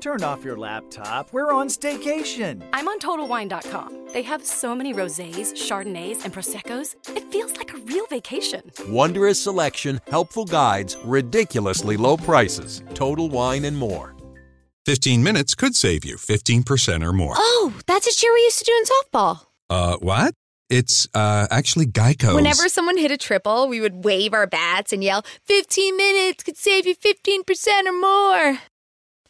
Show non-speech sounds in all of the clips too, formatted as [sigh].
Turn off your laptop. We're on staycation. I'm on TotalWine.com. They have so many rosés, chardonnays, and proseccos. It feels like a real vacation. Wondrous selection, helpful guides, ridiculously low prices. Total Wine and more. 15 minutes could save you 15% or more. Oh, that's a cheer we used to do in softball. Uh, what? It's uh, actually Geico. Whenever someone hit a triple, we would wave our bats and yell, 15 minutes could save you 15% or more.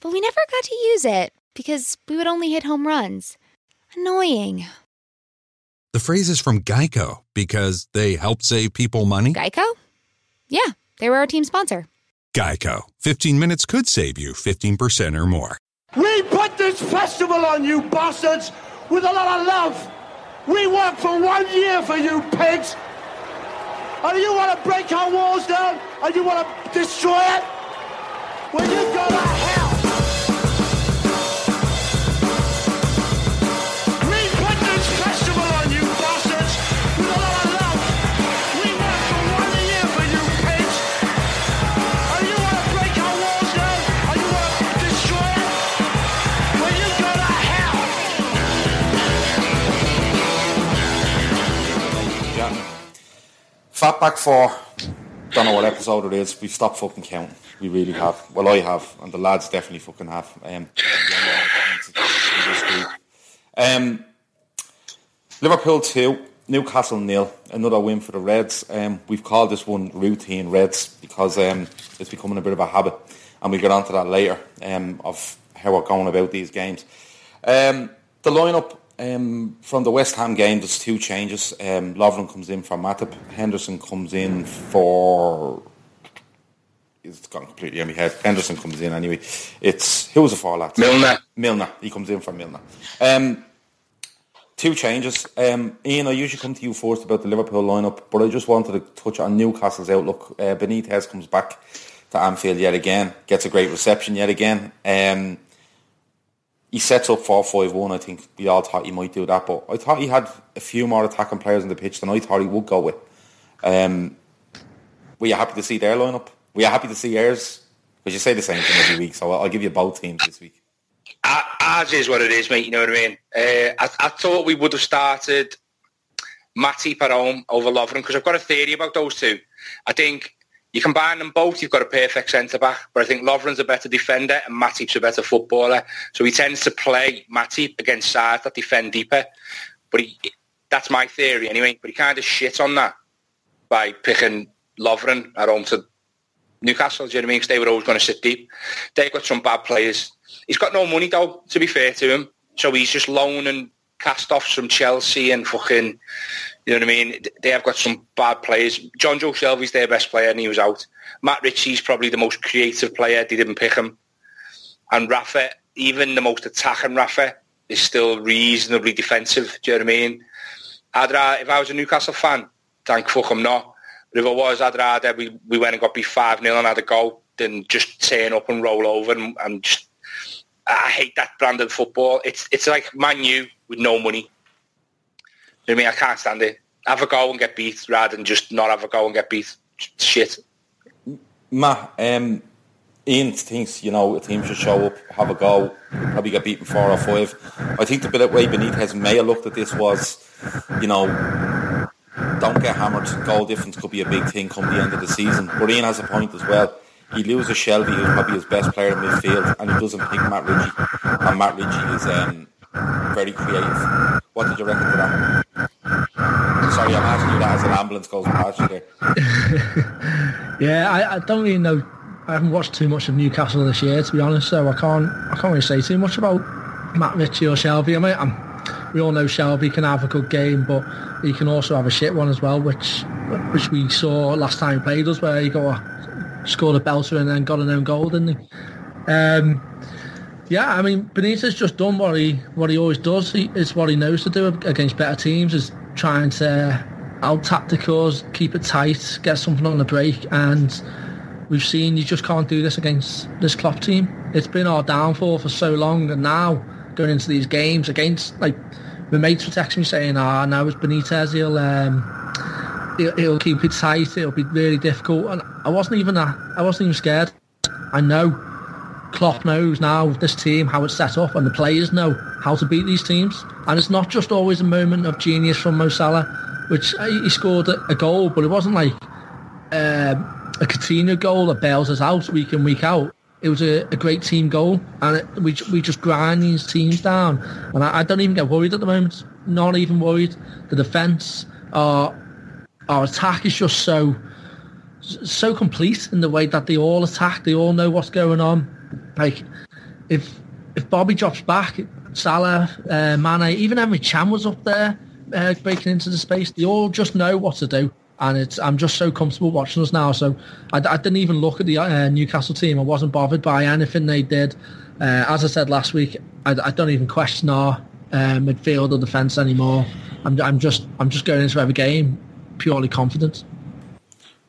But we never got to use it because we would only hit home runs. Annoying. The phrase is from Geico because they help save people money. Geico? Yeah, they were our team sponsor. Geico. 15 minutes could save you 15% or more. We put this festival on you bastards with a lot of love. We worked for one year for you pigs. And you want to break our walls down and you want to destroy it? Well, you go to hell. Fatback 4, don't know what episode it is. We've stopped fucking counting. We really have. Well, I have, and the lads definitely fucking have. Um, um, Liverpool 2, Newcastle nil. Another win for the Reds. Um, we've called this one routine Reds because um, it's becoming a bit of a habit, and we'll get onto that later um, of how we're going about these games. Um, the lineup um, from the West Ham game, there's two changes. Um, Lovren comes in for Matip. Henderson comes in for. It's gone completely in my head. Henderson comes in anyway. It's who was the for lads? Milner. Milner. He comes in for Milner. Um, two changes. Um, Ian, I usually come to you first about the Liverpool lineup, but I just wanted to touch on Newcastle's outlook. Uh, Benitez comes back to Anfield yet again, gets a great reception yet again. Um, he sets up 4-5-1. I think we all thought he might do that, but I thought he had a few more attacking players on the pitch than I thought he would go with. Um, were you happy to see their lineup? Were you happy to see yours? Because you say the same thing every week, so I'll give you both teams this week. Ours is what it is, mate. You know what I mean? Uh, I, I thought we would have started Matip at home over Lovren because I've got a theory about those two. I think you combine them both, you've got a perfect centre back. But I think Lovren's a better defender and Matip's a better footballer. So he tends to play Matip against sides that defend deeper. But he, that's my theory anyway. But he kind of shit on that by picking Lovren at home to Newcastle. Do you know what I mean? Because they were always going to sit deep. They've got some bad players. He's got no money though, to be fair to him. So he's just loaning cast-offs from Chelsea and fucking, you know what I mean? They have got some bad players. Jonjo Shelvey's their best player and he was out. Matt Ritchie's probably the most creative player. They didn't pick him. And Rafa, even the most attacking Rafa, is still reasonably defensive. Do you know what I mean? I'd rather, if I was a Newcastle fan, thank fuck I'm not. But if I was, I'd rather we, we went and got beat 5-0 and had a goal than just turn up and roll over and, and just... I hate that brand of football. It's it's like Man U with no money. I mean? I can't stand it. Have a go and get beat rather than just not have a go and get beat. Shit. Matt, um, Ian thinks, you know, a team should show up, have a go, probably get beaten four or five. I think the bit way Benitez may have looked at this was, you know, don't get hammered. Goal difference could be a big thing come the end of the season. But Ian has a point as well. He loses Shelvey, who's probably his best player in midfield, and he doesn't pick Matt Ritchie. And Matt Ritchie is um, very creative. What did you reckon to that? Sorry, I'm asking you that as an ambulance goes past you. Yeah, I, I don't really know. I haven't watched too much of Newcastle this year, to be honest. So I can't, I can't really say too much about Matt Ritchie or Shelvey. I mean, I'm, we all know Shelvey can have a good game, but he can also have a shit one as well, which, which we saw last time he played us, where he got a, scored a belter and then got an own goal, didn't he? Um, Yeah, I mean Benitez just done what he what he always does. He, it's what he knows to do against better teams is trying to out tacticals, keep it tight, get something on the break, and we've seen you just can't do this against this Klopp team. It's been our downfall for so long, and now going into these games against like my mates were texting me saying, "Ah, oh, now it's Benitez. He'll um, he'll, he'll keep it tight. It'll be really difficult." And I wasn't even that. I wasn't even scared. I know Klopp knows now this team how it's set up, and the players know how to beat these teams. And it's not just always a moment of genius from Mo Salah, which uh, he scored a goal, but it wasn't like um, a Coutinho goal that bails us out week in week out. It was a, a great team goal, and it, we we just grind these teams down. And I, I, don't even get worried at the moment. Not even worried. The defence, our our attack is just so so complete in the way that they all attack. They all know what's going on. Like if if Bobby drops back, Salah, uh, Mane, even Emre Can was up there uh, breaking into the space. They all just know what to do. And it's, I'm just so comfortable watching us now. So I, I didn't even look at the uh, Newcastle team. I wasn't bothered by anything they did. Uh, as I said last week, I, I don't even question our uh, midfield or defence anymore. I'm, I'm just I'm just going into every game purely confident.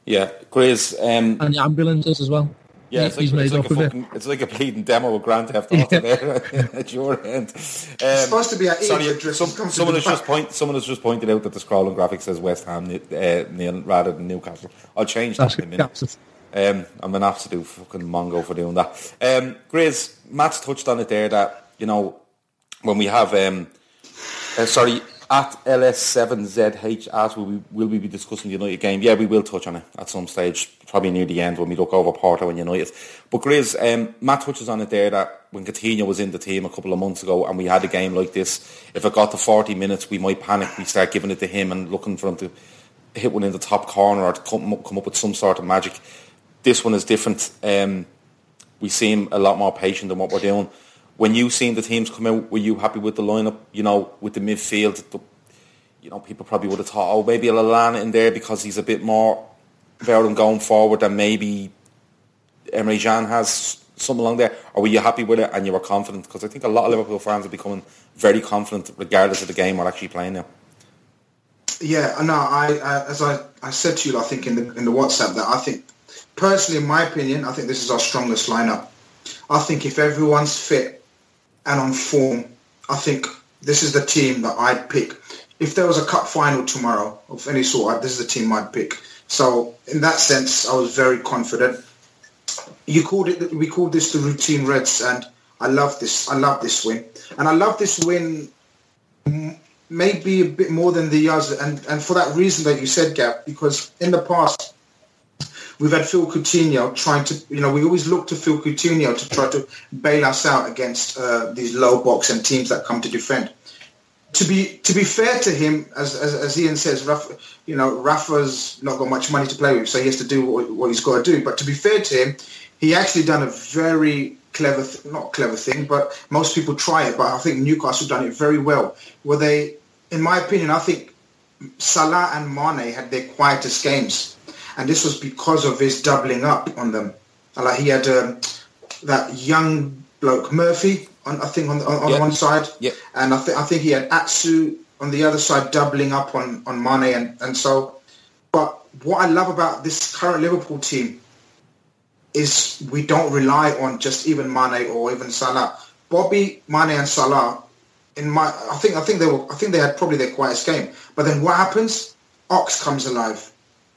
Yeah, Grace. Um, and the ambulances as well. Yeah, it's like, it's, like a fucking, it's like a bleeding demo of Grand Theft Auto there [laughs] at your end. Um, it's supposed to be at sorry, some, someone has just point, someone has just pointed out that the scrolling graphic says West Ham uh, Neil, rather than Newcastle. I'll change that in a minute. Um, I'm an absolute fucking mongo for doing that. Um, Grizz, Matt's touched on it there that you know when we have um, uh, sorry at LS7ZH asked, will we, will we be discussing the United game? Yeah, we will touch on it at some stage, probably near the end when we look over Porto and United. But Grizz, um, Matt touches on it there that when Coutinho was in the team a couple of months ago and we had a game like this, if it got to 40 minutes, we might panic. We start giving it to him and looking for him to hit one in the top corner or to come, come up with some sort of magic. This one is different. Um, we seem a lot more patient than what we're doing when you've seen the teams come out, were you happy with the lineup? You know, with the midfield, the, you know, people probably would have thought, oh, maybe Lallana in there because he's a bit more veteran going forward than maybe Emre Can has something along there. Or were you happy with it and you were confident? Because I think a lot of Liverpool fans are becoming very confident, regardless of the game we're actually playing now. Yeah, no, I, I as I, I said to you, I think in the in the WhatsApp that I think personally, in my opinion, I think this is our strongest lineup. I think if everyone's fit and on form, I think this is the team that I'd pick. If there was a cup final tomorrow of any sort, this is the team I'd pick. So in that sense, I was very confident. You called it. We called this the routine Reds, and I love this. I love this win, and I love this win maybe a bit more than the others, and and for that reason that you said, Gav, because in the past We've had Phil Coutinho trying to, you know, we always look to Phil Coutinho to try to bail us out against uh, these low box and teams that come to defend. To be to be fair to him, as as, as Ian says, Rafa, you know, Rafa's not got much money to play with, so he has to do what, what he's got to do. But to be fair to him, he actually done a very clever, th- not clever thing, but most people try it. But I think Newcastle done it very well. Where they, in my opinion, I think Salah and Mane had their quietest games and this was because of his doubling up on them. Like he had um, that young bloke Murphy, on, I think on, on, on one side, yep. and I think I think he had Atsu on the other side, doubling up on on Mane, and and so. But what I love about this current Liverpool team is we don't rely on just even Mane or even Salah. Bobby, Mane, and Salah. In my, I think I think they were I think they had probably their quietest game. But then what happens? Ox comes alive.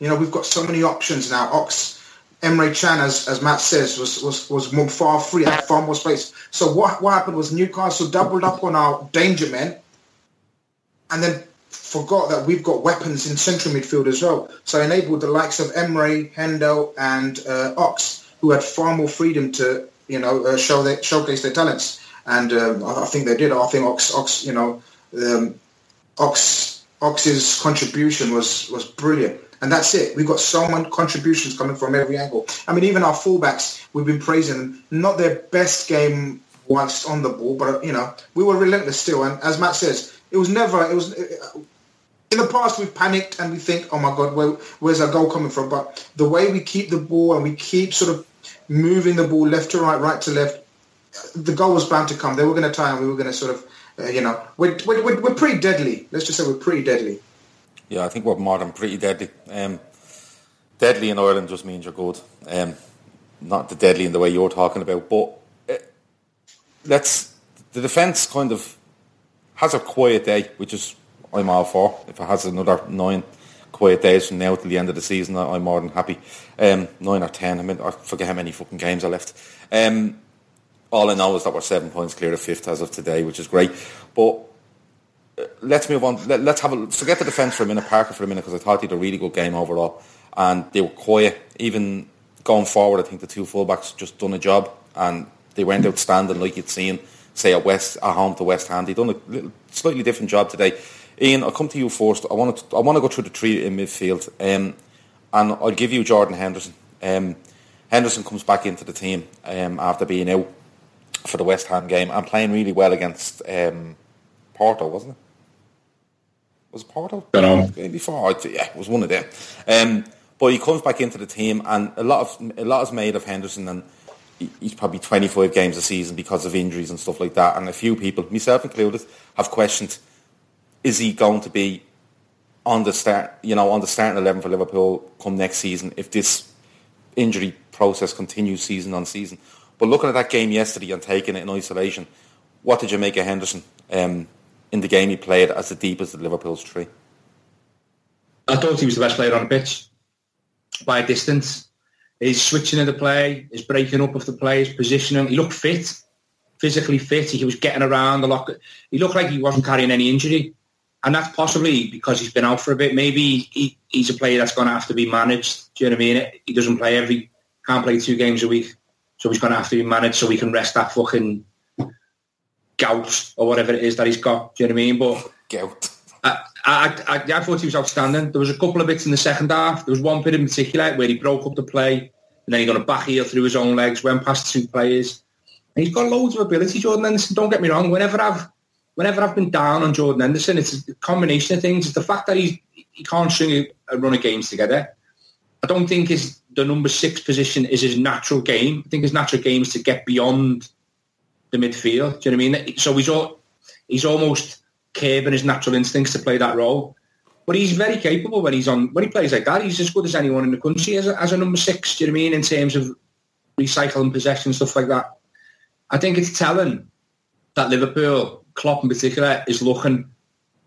You know, we've got so many options now. Ox, Emre Can, as, as Matt says, was, was, was more far free, had far more space. So what, what happened was Newcastle doubled up on our danger men and then forgot that we've got weapons in central midfield as well. So enabled the likes of Emre, Hendo and uh, Ox, who had far more freedom to, you know, uh, show their, showcase their talents. And um, I, I, think they did. I think Ox, Ox you know, um, Ox, Ox's contribution was, was brilliant. And that's it. We've got so many contributions coming from every angle. I mean, even our fullbacks, we've been praising them. Not their best game whilst on the ball, but, you know, we were relentless still. And as Matt says, it was never, it was, in the past we've panicked and we think, oh my God, where, where's our goal coming from? But the way we keep the ball and we keep sort of moving the ball left to right, right to left, the goal was bound to come. They were going to tie and we were going to sort of, uh, you know, we're, we're, we're pretty deadly. Let's just say we're pretty deadly. Yeah, I think we're more than pretty deadly. Um, deadly in Ireland just means you're good. Um, not the deadly in the way you're talking about, but uh, let's the defence kind of has a quiet day, which is I'm all for. If it has another nine quiet days from now till the end of the season, I'm more than happy. Um, nine or ten. I mean, I forget how many fucking games are left. Um, all I know is that we're seven points clear of fifth as of today, which is great. But uh, let's move on. Let, us have a forget the defence for a minute, Parker for a minute, because I thought he had a really good game overall, and they were quiet. Even going forward, I think the two fullbacks just done a job, and they went outstanding, like you'd seen, say at West at home to West Ham. They done a little, slightly different job today. Ian, I'll come to you first. I want to I want to go through the three in midfield, um, and I'll give you Jordan Henderson. Um, Henderson comes back into the team um, after being out for the West Ham game and playing really well against um, Porto, wasn't it? Was it Porto? Don't know. Before, yeah, it was one of them. Um, but he comes back into the team, and a lot of a lot is made of Henderson, and he's probably 25 games a season because of injuries and stuff like that. And a few people, myself included, have questioned: Is he going to be on the start? You know, on the starting eleven for Liverpool come next season if this injury process continues season on season? But looking at that game yesterday and taking it in isolation, what did you make of Henderson um, in the game he played as the deepest of Liverpool's three? I thought he was the best player on the pitch by a distance. His switching of the play, his breaking up of the play, his positioning. He looked fit, physically fit. He was getting around a lot. He looked like he wasn't carrying any injury. And that's possibly because he's been out for a bit. Maybe he, he's a player that's going to have to be managed. Do you know what I mean? He doesn't play every, can't play two games a week. So he's going to have to be managed so he can rest that fucking gout or whatever it is that he's got. Do you know what I mean? But gout. I, I, I, I thought he was outstanding. There was a couple of bits in the second half. There was one bit in particular where he broke up the play and then he got a back heel through his own legs, went past two players. And he's got loads of ability, Jordan Henderson. Don't get me wrong. Whenever I've whenever I've been down on Jordan Henderson, it's a combination of things. It's the fact that he's, he can't string a, a run of games together. I don't think his the number six position is his natural game. I think his natural game is to get beyond the midfield. Do you know what I mean? So he's all, he's almost curbing his natural instincts to play that role. But he's very capable when he's on when he plays like that. He's as good as anyone in the country as a, as a number six. Do you know what I mean? In terms of recycling possession stuff like that. I think it's telling that Liverpool, Klopp in particular, is looking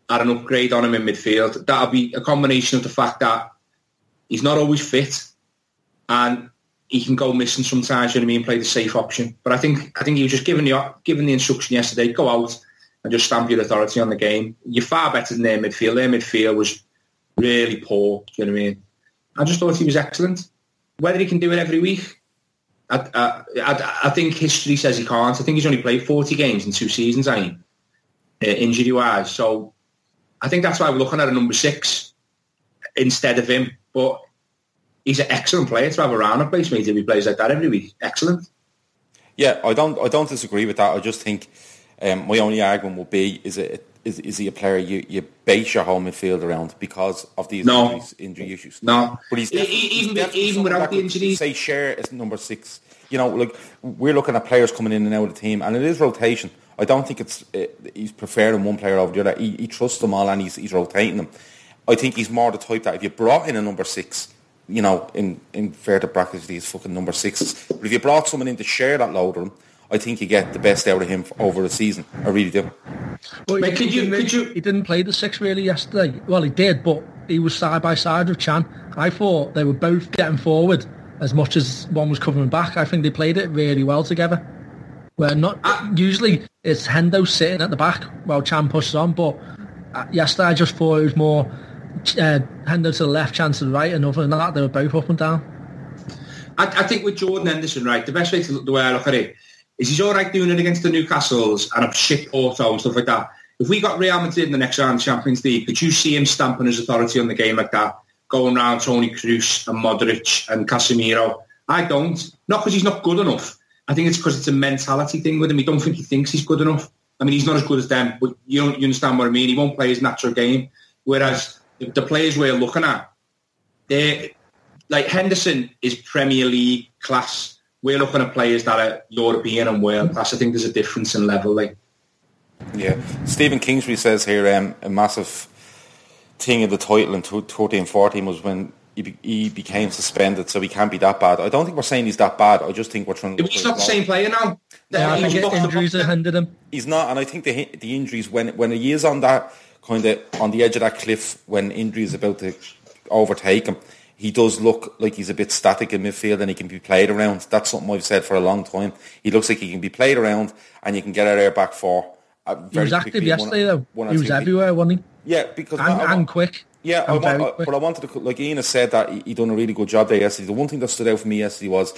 at an upgrade on him in midfield. That'll be a combination of the fact that he's not always fit and he can go missing sometimes, you know what I mean, play the safe option. But I think I think he was just given the given the instruction yesterday, go out and just stamp your authority on the game. You're far better than their midfield. Their midfield was really poor, you know what I mean? I just thought he was excellent. Whether he can do it every week, I, I, I, I think history says he can't. I think he's only played 40 games in two seasons, I mean, uh, injury-wise. So I think that's why we're looking at a number six instead of him. But he's an excellent player to have around a place, mate, if he plays like that every week. Excellent. Yeah, I don't I don't disagree with that. I just think um, my only argument would be is it is, is he a player you, you base your whole midfield around because of these No. injuries, injury issues? No. but he's E- definitely- e- he's even- definitely even without the injuries. Say share is number six. You know, like we're looking at players coming in and out of the team, and it is rotation. I don't think it's uh, he's preferring one player over the other. He, he trusts them all, and he's he's rotating them. I think he's more the type that if you brought in a number six, you know, in in fair to brackets these fucking number sixes. But if you brought someone in to share that load with him, I think you get the best out of him f- over the season. I really do. Well, Mate, he, could you- didn't- could you- he didn't play the six really yesterday. Well, he did, but he was side by side with Can. I thought they were both getting forward as much as one was covering back. I think they played it really well together. Where not usually it's Hendo sitting at the back while Can pushes on, but uh, yesterday I just thought it was more uh, Hendo to the left, Can to the right, and other than that they were both up and down. I, I think with Jordan Henderson, right, the best way to look, the way I look at it is he's all right doing it against the Newcastles and a shit Porto and stuff like that. If we got Real Madrid in the next round of Champions League, could you see him stamping his authority on the game like that, going around Toni Kroos and Modric and Casemiro? I don't. Not because he's not good enough. I think it's because it's a mentality thing with him. He don't think he thinks he's good enough. I mean, he's not as good as them, but you, don't, you understand what I mean. He won't play his natural game. Whereas the, the players we're looking at, they like Henderson is Premier League class we're looking at players that are European and world class. I think there's a difference in level. Like, Yeah, Stephen Kingsbury says here um, a massive thing in the title in 13-14 was when he, be- he became suspended, so he can't be that bad. I don't think we're saying he's that bad. I just think we're trying to. he's not the same player now. Yeah, I He was think injuries have hindered him. He's not, and I think the the injuries when when he is on that kind of on the edge of that cliff when injury is about to overtake him, he does look like he's a bit static in midfield and he can be played around. That's something I've said for a long time. He looks like he can be played around and you can get out there back four. uh, He was active quickly, one- yesterday though. one He was everywhere, wasn't he? Yeah, because? And, I- I- and quick. yeah, and I- quick. but I wanted to, like Ian has said that he, he done a really good job there yesterday. The one thing that stood out for me yesterday was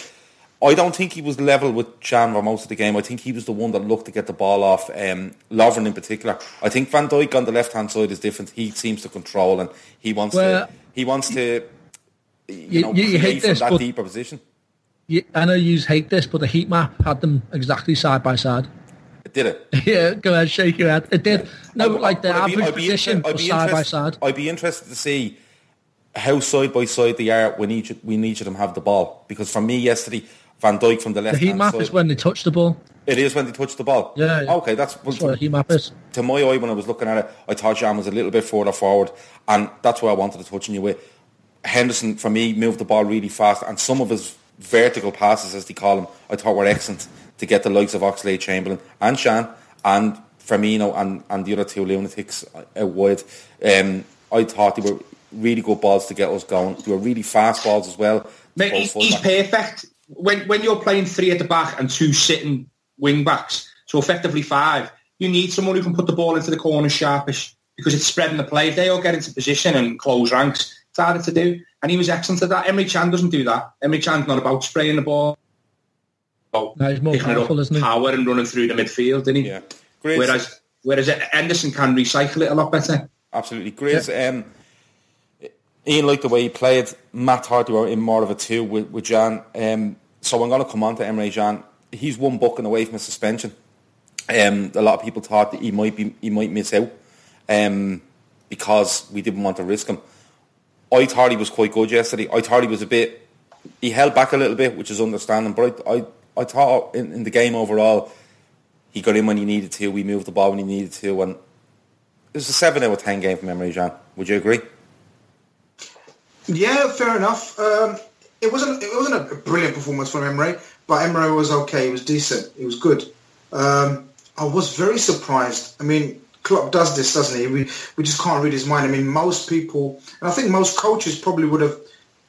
I don't think he was level with for most of the game. I think he was the one that looked to get the ball off um, Lovren in particular. I think Van Dijk on the left hand side is different. He seems to control and he wants Well- to he wants to you, You- know you- you hate from this, that but- deeper position. Yeah, I know you hate this, but the heat map had them exactly side by side. It did it? [laughs] yeah, go ahead, shake your head. It did. No, I'd- like the I'd be- average I'd position I'd was side by side. I'd be interested to see how side by side they are when each when each of them have the ball. Because for me yesterday, Van Dijk from the The left heat hand map side, is when they touch the ball. it is when they touch the ball. Yeah, yeah. Okay, that's, That's what a heat map is. to my eye when I was looking at it. I thought Can was a little bit further forward, and that's where I wanted to touch on you with. Henderson for me moved the ball really fast, and some of his vertical passes, as they call them, I thought were excellent to get the likes of Oxlade Chamberlain and Can and Firmino and, and the other two lunatics out wide. Um, I thought they were really good balls to get us going. They were really fast balls as well. Mate, he's, he's perfect. When when you're playing three at the back and two sitting wing backs, so effectively five, you need someone who can put the ball into the corner sharpish because it's spreading the play. If they all get into position and close ranks, it's harder to do. And he was excellent at that. Emre Can doesn't do that. Emre Can's not about spraying the ball. About No, he's more picking it powerful, up, isn't he? power and running through the midfield, isn't he? Yeah. Great. Whereas whereas Henderson can recycle it a lot better. Absolutely. Great. Um, Ian liked the way he played. Matt they were in more of a two with, with Can. Um, so I'm going to come on to Emre Can. He's one booking away from a suspension. Um, a lot of people thought that he might be he might miss out um, because we didn't want to risk him. I thought he was quite good yesterday. I thought he was a bit. He held back a little bit, which is understandable. But I, I, I thought in, in the game overall, he got in when he needed to. We moved the ball when he needed to, and it was a seven out of ten game from Emre Can. Would you agree? Yeah, fair enough. Um, it wasn't it wasn't a brilliant performance from Emre, but Emre was okay. He was decent. He was good. Um, I was very surprised. I mean, Klopp does this, doesn't he? We we just can't read his mind. I mean, most people, and I think most coaches probably would have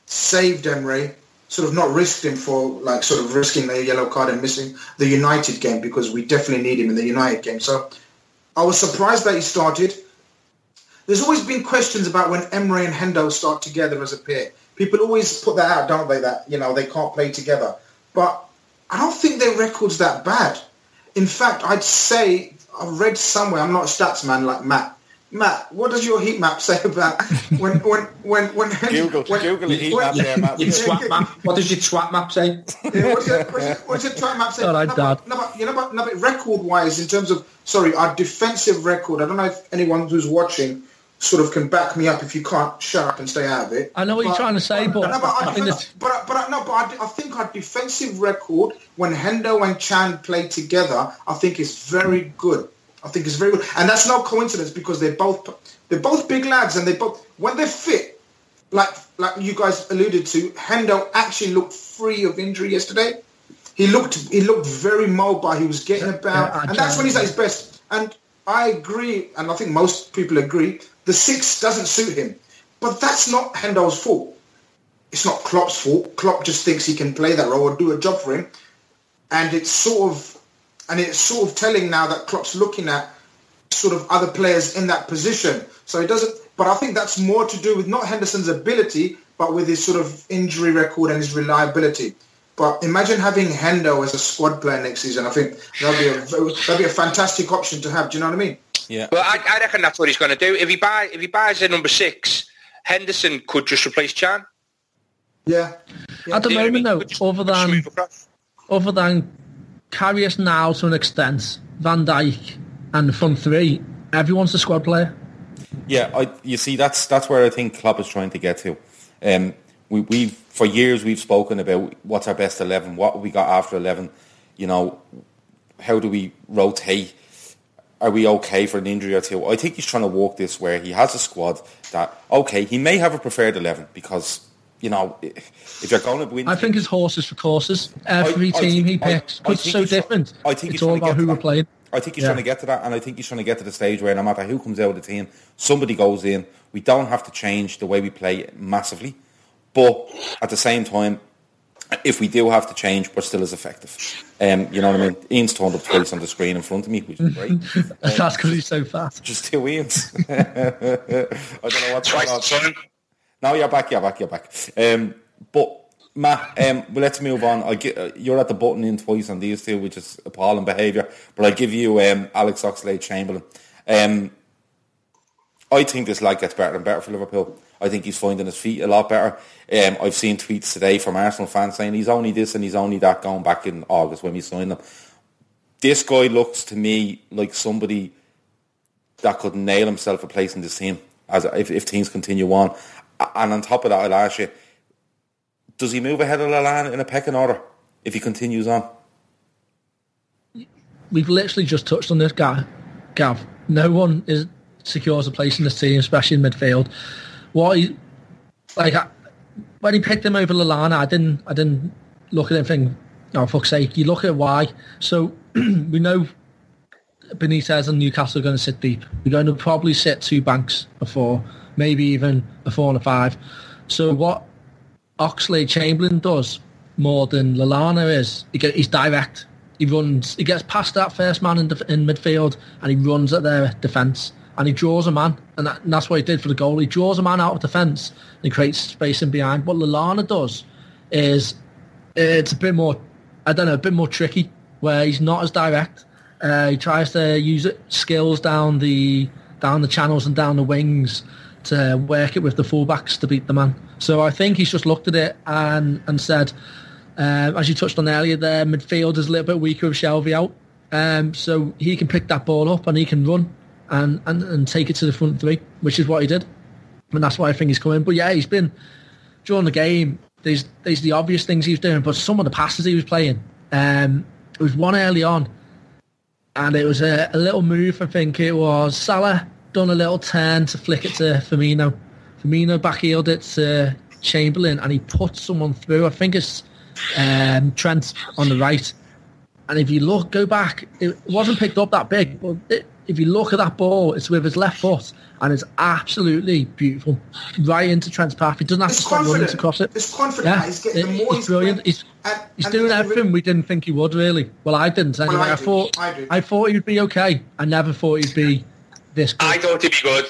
saved Emre, sort of not risked him for like sort of risking the yellow card and missing the United game because we definitely need him in the United game. So I was surprised that he started. There's always been questions about when Emre and Hendo start together as a pair. People always put that out, don't they? That you know they can't play together. But I don't think their record's that bad. In fact, I'd say I read somewhere. I'm not a stats man like Matt. Matt, what does your heat map say about when when when when [laughs] Google, [laughs] when, Google the heat when- map there, Matt. [laughs] Your twat map. What does your twat map say? Yeah, what's it? What's it? What's it? Twat map say? All right, no, Dad. but, no, but, you know, but, no, but record-wise, in terms of sorry, our defensive record. I don't know if anyone who's watching sort of can back me up. If you can't, shut up and stay out of it. I know what you're trying to say, but no, but I I, think no, but I- but I- no, but I, I think our defensive record when Hendo and Can play together, I think is very good. I think it's very good, and that's no coincidence because they're both they're both big lads, and they both when they're fit, like like you guys alluded to, Hendo actually looked free of injury yesterday. He looked he looked very mobile. He was getting about, Yeah, and that's when he's at his best. And I agree, and I think most people agree. The six doesn't suit him, but that's not Hendo's fault. It's not Klopp's fault. Klopp just thinks he can play that role or do a job for him, and it's sort of and it's sort of telling now that Klopp's looking at sort of other players in that position. So it doesn't. But I think that's more to do with not Henderson's ability, but with his sort of injury record and his reliability. But imagine having Hendo as a squad player next season. I think that'd be a that'd be a fantastic option to have. Do you know what I mean? Yeah. Well, I, I reckon that's what he's going to do. If he buy, if he buys a number six, Henderson could just replace Can. Yeah. At the Do you know I moment, mean? though, just- other than move across. other than Karius now to an extent, Van Dijk and the front three, everyone's a squad player. Yeah, I, you see, that's that's where I think Klopp is trying to get to. Um, we we for years we've spoken about what's our best eleven, what we got after eleven. You know, how do we rotate? Are we okay for an injury or two? I think he's trying to walk this where he has a squad that okay, he may have a preferred eleven because you know if you're going to win, I think his horses for courses. Every I- team he picks, I think so different. I think it's all about who we're playing. I think he's Yeah. trying to get to that, and I think he's trying to get to the stage where no matter who comes out of the team, somebody goes in. We don't have to change the way we play massively, but at the same time, if we do have to change, we're still as effective. Um, you know what I mean? Ian's turned up twice on the screen in front of me, which is great. [laughs] That's because he's so fast. Just two Ians. [laughs] I don't know what's going on. No, you're back. You're back. You're back. Um, but Matt, um, well, let's move on. I get, uh, you're at the button in twice on these two, which is appalling behaviour. But I give you um, Alex Oxlade Chamberlain. Um, I think this lad gets better and better for Liverpool. I think he's finding his feet a lot better. Um, I've seen tweets today from Arsenal fans saying he's only this and he's only that going back in August when we signed him. This guy looks to me like somebody that could nail himself a place in this team as if, if things continue on. And on top of that, I'll ask you, does he move ahead of Lallana in a pecking order if he continues on? We've literally just touched on this, Gav. Gav. No one is secures a place in this team, especially in midfield. What he, like, I, when he picked him over Lallana, I didn't, I didn't look at think, oh, fuck's sake. You look at why. So [clears throat] we know Benitez and Newcastle are going to sit deep. We're going to probably sit two banks before, maybe even a four and a five. So what Oxlade Chamberlain does more than Lallana is, he get, he's direct. He runs, he gets past that first man in, in midfield and he runs at their defence and he draws a man. And, that, and that's what he did for the goal. He draws a man out of defence and he creates space in behind. What Lallana does is it's a bit more, I don't know, a bit more tricky where he's not as direct. Uh, he tries to use it, skills down the down the channels and down the wings to work it with the fullbacks to beat the man. So I think he's just looked at it and and said, um, as you touched on earlier, there midfield is a little bit weaker with Shelvey out, um, so he can pick that ball up and he can run and, and and take it to the front three, which is what he did, and that's why I think he's coming. But yeah, he's been during the game. There's there's the obvious things he was doing, but some of the passes he was playing. Um, there was one early on and it was a, a little move. I think it was Salah done a little turn to flick it to Firmino. Firmino backheeled it to Chamberlain, and he put someone through. I think it's um, Trent on the right. And if you look, go back, it wasn't picked up that big, but it, if you look at that ball, it's with his left foot, and it's absolutely beautiful, right into Trent's path. He doesn't have It's to stop running to cross it. It's confident. Yeah, He's getting, the more it's brilliant. He's, and- he's and- doing and- everything we didn't think he would. Really, well, I didn't. Anyway, I I, do. thought I do. I thought he'd be okay. I never thought he'd be this good. I thought he'd be good.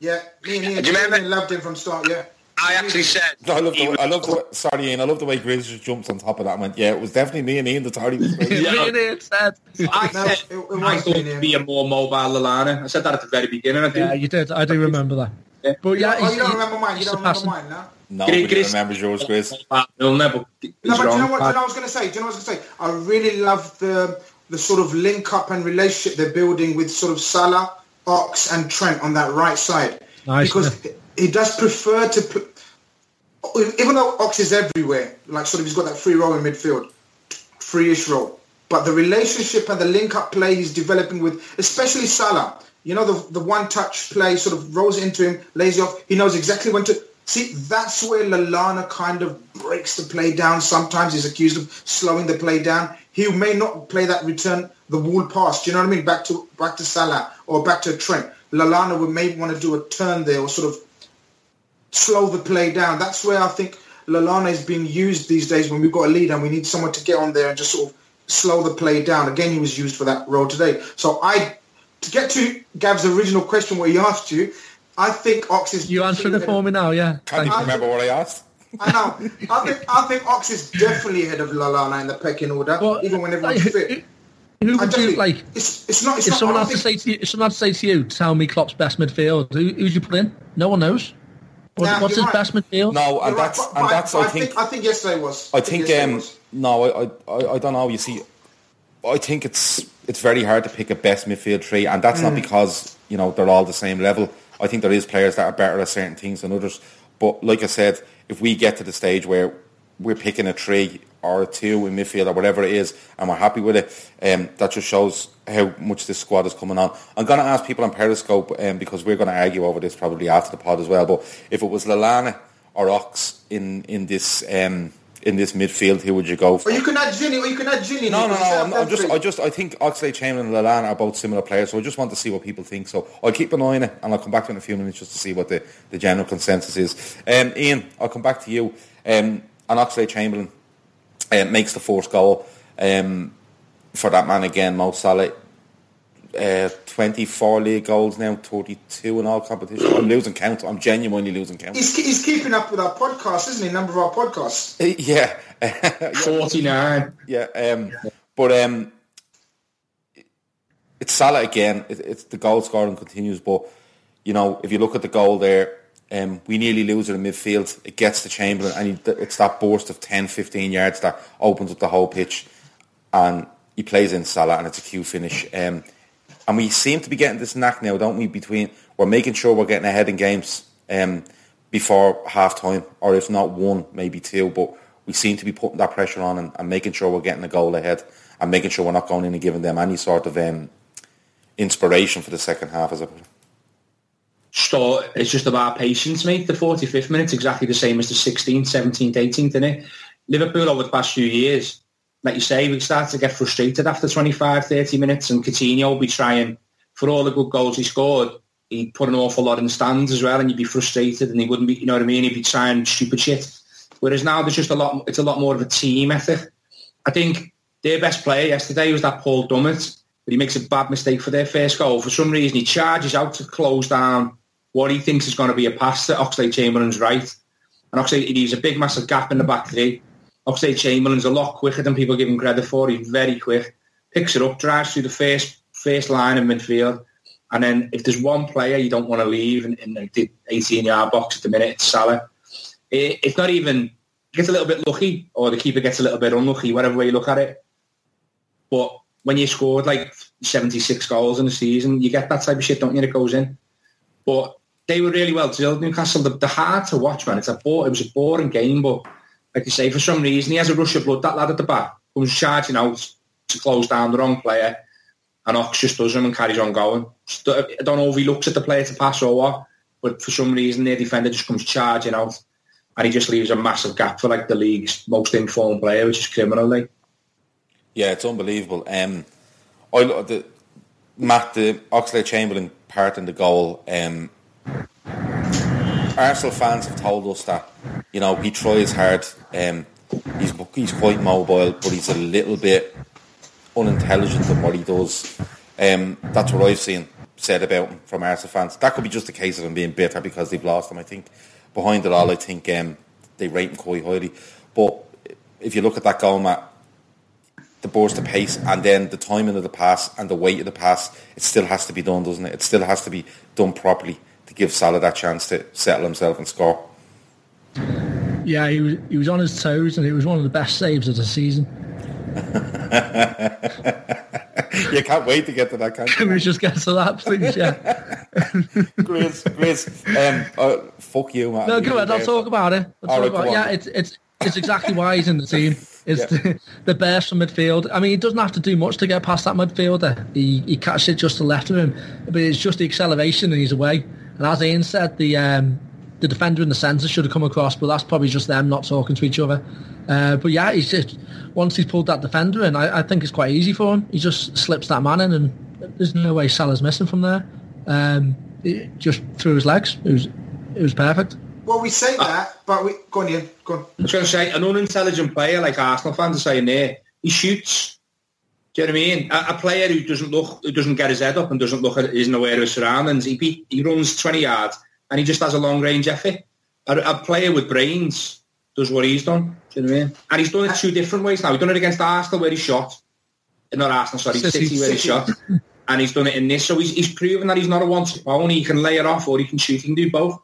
Yeah, me and Ian, Do you remember- Ian loved him from start. Yeah, I actually said No, I love the way, I love the way, sorry Ian, I love the way Grizz just jumps on top of that and went, yeah, it was definitely me and Ian that thought he was [laughs] great. Yeah. Really, it said. I No, said it- it I was thought me, yeah. he'd be a more mobile Lallana. I said that at the very beginning. I do. Yeah, you did. I do remember that. Yeah. But yeah, oh, you don't remember mine. You he's don't remember mine, no. Nobody Grizz- Grizz- remembers yours, Grizz. He'll never. He's No, but wrong. you know what? You know what I was going to say. Do you know what I was going to say? I really love the the sort of link up and relationship they're building with sort of Salah, Ox, and Trent on that right side. Nice, because he does prefer to put. Even though Ox is everywhere, like sort of he's got that free role in midfield, free-ish role. But the relationship and the link-up play he's developing with, especially Salah, you know, the the one-touch play sort of rolls into him, lays off. He knows exactly when to. See, that's where Lallana kind of breaks the play down. Sometimes he's accused of slowing the play down. He may not play that return the wall pass. Do you know what I mean? Back to back to Salah or back to Trent. Lallana would maybe want to do a turn there or sort of slow the play down. That's where I think Lallana is being used these days when we've got a lead and we need someone to get on there and just sort of slow the play down. Again, he was used for that role today. So I, to get to Gav's original question where he asked you, I think Ox is... You answered it for me now, yeah. Can't Thank even you. remember what I asked. I know. I think I think Ox is definitely ahead of Lallana in the pecking order, Well, even when everyone's like, fit. Who I would you like? It's it's not. It's If not. someone I had to say to you, if someone had to say to you, tell me Klopp's best midfield, who who'd you put in? No one knows. What, Nah, what's his right. best midfield? No, and You're that's but- and but that's I I think I think yesterday was. I think yesterday um was. no, I, I I don't know. You see, I think it's it's very hard to pick a best midfield three, and that's Mm. not because you know they're all the same level. I think there is players that are better at certain things than others. But like I said, if we get to the stage where we're picking a three or two in midfield or whatever it is, and we're happy with it, um, that just shows how much this squad is coming on. I'm going to ask people on Periscope um, because we're going to argue over this probably after the pod as well. But if it was Lallana or Ox in in this um, in this midfield, who would you go for? Or you can add Gini, or you can add Gini. No, no, no. I'm, I'm just, I just, I think Oxlade Chamberlain and Lallana are both similar players, so I just want to see what people think. So I'll keep an eye on it, and I'll come back to it in a few minutes just to see what the, the general consensus is. Um, Ian, I'll come back to you. Um, and Oxlade Chamberlain uh, makes the fourth goal um, for that man again, Mo Salah. Uh, 24 league goals now, 32 in all competitions. I'm losing count. I'm genuinely losing count. He's, he's keeping up with our podcast, isn't he? Number of our podcasts. yeah. [laughs] 49. Yeah, um, but um, it's Salah again. It, it's the goal scoring continues, but you know if you look at the goal there, um, we nearly lose it in midfield. It gets to Chamberlain, and he, it's that burst of 10, 15 yards that opens up the whole pitch, and he plays in Salah, and it's a cue finish. Um, and we seem to be getting this knack now, don't we? Between we're making sure we're getting ahead in games um, before half time, or if not one, maybe two. But we seem to be putting that pressure on and, and making sure we're getting a goal ahead and making sure we're not going in and giving them any sort of um, inspiration for the second half. As it. So it's just about patience, mate. The 45th minute's exactly the same as the 16th, 17th, 18th, isn't it? Liverpool over the past few years, like you say, we start to get frustrated after 25, 30 minutes and Coutinho will be trying, for all the good goals he scored, he'd put an awful lot in the stands as well and you'd be frustrated and he wouldn't be, you know what I mean, he'd be trying stupid shit. Whereas now there's just a lot, it's a lot more of a team ethic. I think their best player yesterday was that Paul Dummett, but he makes a bad mistake for their first goal. For some reason, he charges out to close down what he thinks is going to be a pass to Oxlade Chamberlain's right. And Oxley he leaves a big, massive gap in the back three. Oxlade Chamberlain's a lot quicker than people give him credit for. He's very quick. Picks it up, drives through the first first line in midfield. And then if there's one player you don't want to leave in, in the 18-yard box at the minute, it's Salah. It, it's not even... Gets a little bit lucky, or the keeper gets a little bit unlucky, whatever way you look at it. But when you scored like 76 goals in a season, you get that type of shit, don't you, that goes in. But they were really well drilled, Newcastle. They're, hard to watch, man. It's a bore, it was a boring game, but like you say, for some reason, he has a rush of blood. That lad at the back comes charging out to close down the wrong player, and Ox just does him and carries on going. I don't know if he looks at the player to pass or what, but for some reason, their defender just comes charging out, and he just leaves a massive gap for like the league's most informed player, which is criminal. Like. Yeah, it's unbelievable. Um, I the Matt the Oxlade Chamberlain part in the goal. Um, Arsenal fans have told us that you know he tries hard. Um, he's he's quite mobile, but he's a little bit unintelligent in what he does. Um, that's what I've seen said about him from Arsenal fans. That could be just a case of him being bitter because they've lost him. I think behind it all, I think um, they rate him quite highly. But if you look at that goal, Matt, the burst of pace and then the timing of the pass and the weight of the pass, it still has to be done, doesn't it? It still has to be done properly to give Salah that chance to settle himself and score. Yeah, he was he was on his toes, and it was one of the best saves of the season. [laughs] you can't wait to get to that Can [laughs] we just get to that, please? Yeah. [laughs] Chris, Chris, um, uh, fuck you, man. No, come on, I'll talk about it. I'll talk right, about yeah, it's it's it's exactly why he's in the team. It's Yeah. the, the burst from midfield. I mean, he doesn't have to do much to get past that midfielder. He he catches it just to the left of him, but it's just the acceleration and he's away. And as Ian said, the um, the defender in the centre should have come across, but that's probably just them not talking to each other. Uh, but yeah, he's just once he's pulled that defender in, I, I think it's quite easy for him. He just slips that man in, and there's no way Salah's missing from there. Um, it- just through his legs, it was it was perfect. Well, we say that, but we go on, Ian. Go on. I was going to say, an unintelligent player like Arsenal fans are saying there, he shoots. Do you know what I mean? A, a player who doesn't look, who doesn't get his head up and doesn't look at, isn't aware of his surroundings, he, he runs 20 yards and he just has a long range effort. A, a player with brains does what he's done. Do you know what I mean? And he's done it two different ways now. He's done it against Arsenal where he shot. Not Arsenal, sorry, City. City, where he shot. And he's done it in this. So he's, he's proven that he's not a one-trick pony. He can lay it off or he can shoot. He can do both.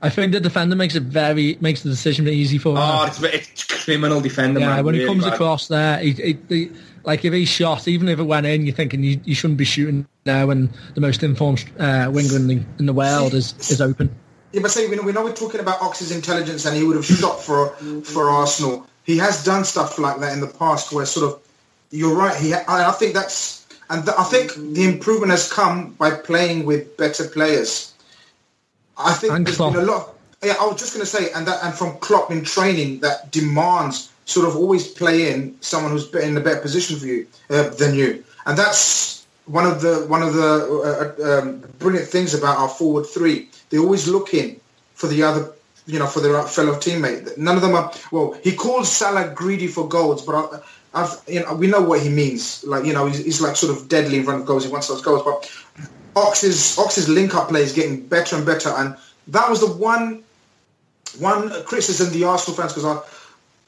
I think the defender makes it very makes the decision easy for him. Oh, it's, it's criminal defending, yeah, man. when he Really comes bad. across there, he, he, he, like if he shot, even if it went in, you're thinking you, you shouldn't be shooting now when the most informed uh, winger in the, in the world is, is open. Yeah, but say we know, we know we're talking about Ox's intelligence, and he would have shot for for Arsenal. He has done stuff like that in the past, where sort of you're right. He, I, I think that's, and th- I think the improvement has come by playing with better players. I think And there's Klopp. been a lot. Yeah, I was just going to say, and that, and from Klopp in training that demands sort of always play in someone who's in a better position for you uh, than you, and that's one of the one of the uh, um, brilliant things about our forward three. They're always looking for the other, you know, for their fellow teammate. None of them are. Well, he calls Salah greedy for goals, but I, I've, you know, we know what he means. Like, you know, he's, he's like sort of deadly in front of goals. He wants those goals, but Ox's Ox's link up play is getting better and better, and that was the one one criticism the Arsenal fans because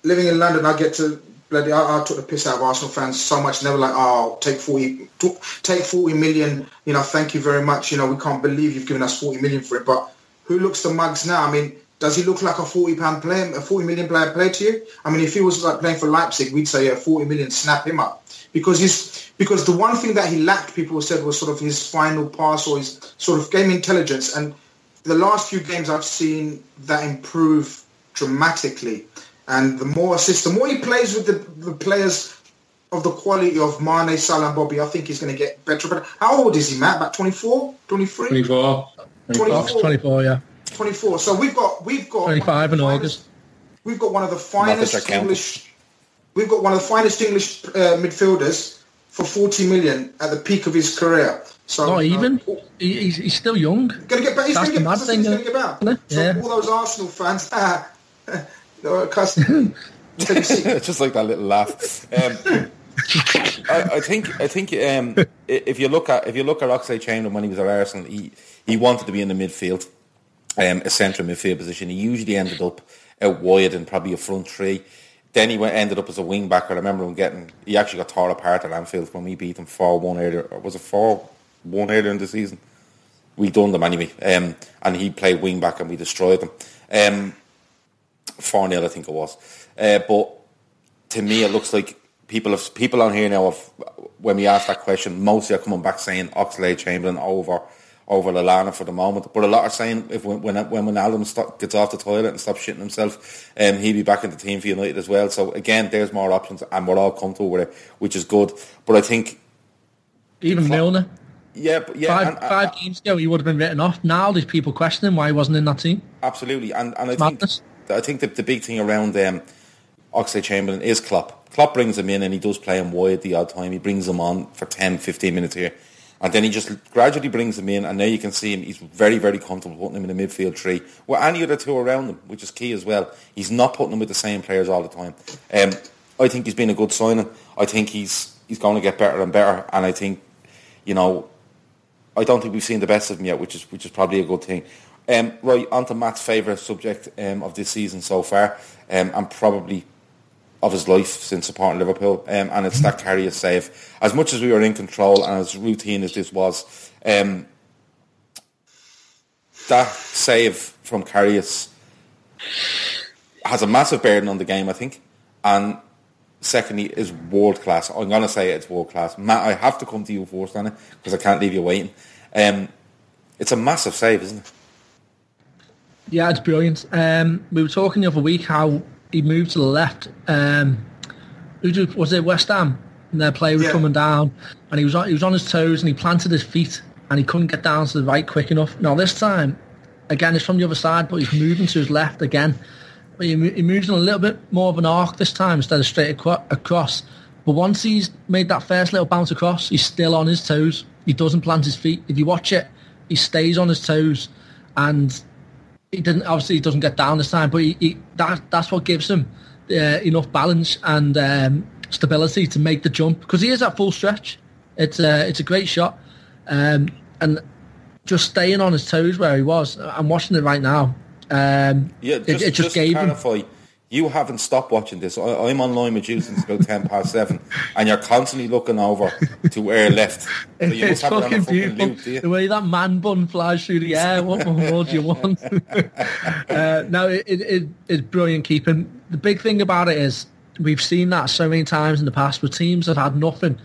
living in London, I get to bloody. I, I took the piss out of Arsenal fans so much. Never like, oh, take forty, take forty million. You know, thank you very much. You know, we can't believe you've given us forty million for it. But who looks the mugs now? I mean, does he look like a forty pound player, a forty million player player to you? I mean, if he was like playing for Leipzig, we'd say yeah, forty million, snap him up because he's because the one thing that he lacked, people said, was sort of his final pass or his sort of game intelligence. And the last few games I've seen that improve dramatically. And the more assists, the more he plays with the, the players of the quality of Mane, Salah and Bobby, I think he's going to get better. But how old is he, Matt? About 24? 23? 24. 24. 24, yeah. 24. So we've got we've got 25 in August. we've got one of the finest. English we've got one of the finest English uh, midfielders for 40 million at the peak of his career. So Not uh, even. He, he's, he's still young. Gonna get better. He's That's gonna the get mad better. thing, He's gonna get better. So Yeah. all those Arsenal fans, [laughs] [laughs] custom. [laughs] [laughs] just like that little laugh. Um, I, I think I think um, if you look at if you look at Oxlade Chamberlain when he was at Arsenal, he he wanted to be in the midfield, um, a central midfield position. He usually ended up out wide and probably a front three. Then he went, ended up as a wing back. I remember him getting he actually got torn apart at Anfield when we beat him four one earlier. Was it four one earlier in the season? We done them anyway, um, and he played wing back and we destroyed them. Four 0 I think it was. Uh, but to me, it looks like people have people on here now. Have, when we ask that question, mostly are coming back saying Oxlade Chamberlain over over Lallana for the moment. But a lot are saying if when when when Wijnaldum stop, gets off the toilet and stops shitting himself, um, he'll be back in the team for United as well. So again, there's more options, and we're all comfortable with it, which is good. But I think, Even Milner. yeah, but yeah, five and- five games ago, he would have been written off. Now there's people questioning why he wasn't in that team. Absolutely, and and I Madness. think I think the, the big thing around um, Oxlade Chamberlain is Klopp. Klopp brings him in and he does play him wide the odd time. He brings him on for 10, 15 minutes here, and then he just gradually brings him in. And now you can see him; he's very, very comfortable putting him in the midfield tree with any other two around him, which is key as well. He's not putting them with the same players all the time. Um, I think he's been a good signing. I think he's he's going to get better and better, and I think you know I don't think we've seen the best of him yet, which is which is probably a good thing. Um, right, on to Matt's favourite subject um, of this season so far, um, and probably of his life since supporting Liverpool, um, and it's that Karius save. As much as we were in control and as routine as this was, um, that save from Karius has a massive bearing on the game, I think, and secondly is world class. I'm going to say it's world class. Matt, I have to come to you first on it because I can't leave you waiting. Um, it's a massive save, isn't it? Yeah, it's brilliant. Um, we were talking the other week how he moved to the left. Um, was it West Ham? And their player was Yeah. coming down, and he was on, he was on his toes, and he planted his feet, and he couldn't get down to the right quick enough. Now this time, again, it's from the other side, but he's moving to his left again. But he, he moves in a little bit more of an arc this time instead of straight acro- across. But once he's made that first little bounce across, he's still on his toes. He doesn't plant his feet. If you watch it, he stays on his toes, and he didn't obviously he doesn't get down this time, but he, he, that that's what gives him uh, enough balance and um, stability to make the jump because he is at full stretch. It's a it's a great shot, um, and just staying on his toes where he was. I'm watching it right now. Um, Yeah, it, just, it just, just gave to him. You haven't stopped watching this. I, I'm online with you since about 10 past 7, and you're constantly looking over to where left. So you it's must have it on a fucking fucking beautiful. loop, you? the way that man bun flies through the air. What more do you [laughs] want? uh, no, it, it, it, it's brilliant keeping. The big thing about it is we've seen that so many times in the past where teams have had nothing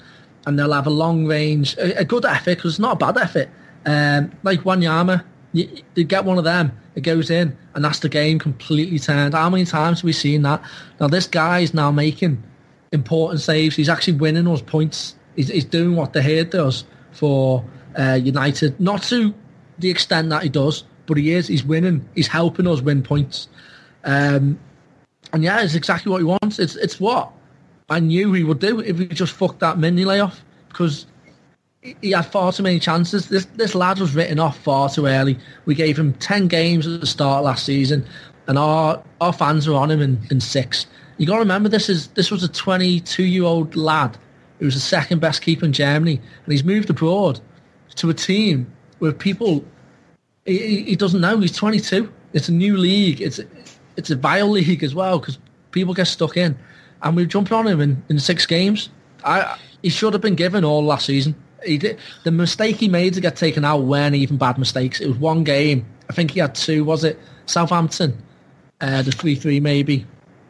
and they'll have a long range, a, a good effort because it's not a bad effort. Um, like Wanyama You, you get one of them, it goes in, and that's the game completely turned. How many times have we seen that? Now this guy is now making important saves. He's actually winning us points. He's, he's doing what De Gea does for uh, United, not to the extent that he does, but he is. He's winning. He's helping us win points. Um, and yeah, it's exactly what he wants. It's it's what I knew he would do if he just fucked that mini layoff because he- had far too many chances. This this lad was written off far too early. We gave him ten games at the start last season, and our our fans were on him in, in six. You got to remember this is this was a 22 year old lad who was the second best keeper in Germany, and he's moved abroad to a team where people he, he- he doesn't know he's 22. It's a new league. It's it's a vile league as well because people get stuck in, and we jumped on him in, in six games. I he should have been given all last season. He did the mistake he made to get taken out weren't even bad mistakes. It was one game. I think he had two. Was it Southampton? Uh, the three three maybe.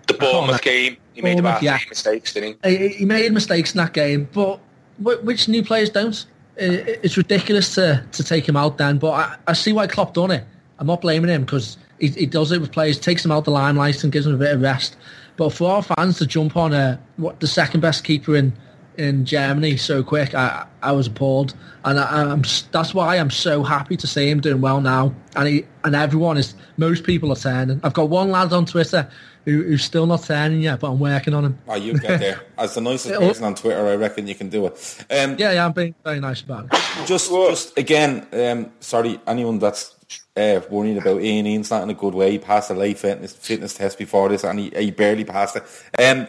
The Bournemouth game, he made about yeah. three mistakes, didn't he? He, he made mistakes in that game, but which new players don't? It's ridiculous to, to take him out then, but I, I see why Klopp done it. I'm not blaming him because he, he does it with players, takes them out the limelight and gives them a bit of rest. But for our fans to jump on a, what the second best keeper in, in Germany so quick, I I was appalled, and I, I'm that's why I'm so happy to see him doing well now. And he and everyone is most people are turning. I've got one lad on Twitter who, who's still not turning yet, but I'm working on him. Oh, you get there. [laughs] As the nicest person on Twitter, I reckon you can do it. Um, Yeah, yeah, I'm being very nice about it. just, just again, um, sorry, anyone that's uh, worried about Ian, Ian's not in a good way. He passed a life fitness, fitness test before this, and he, he barely passed it. Um,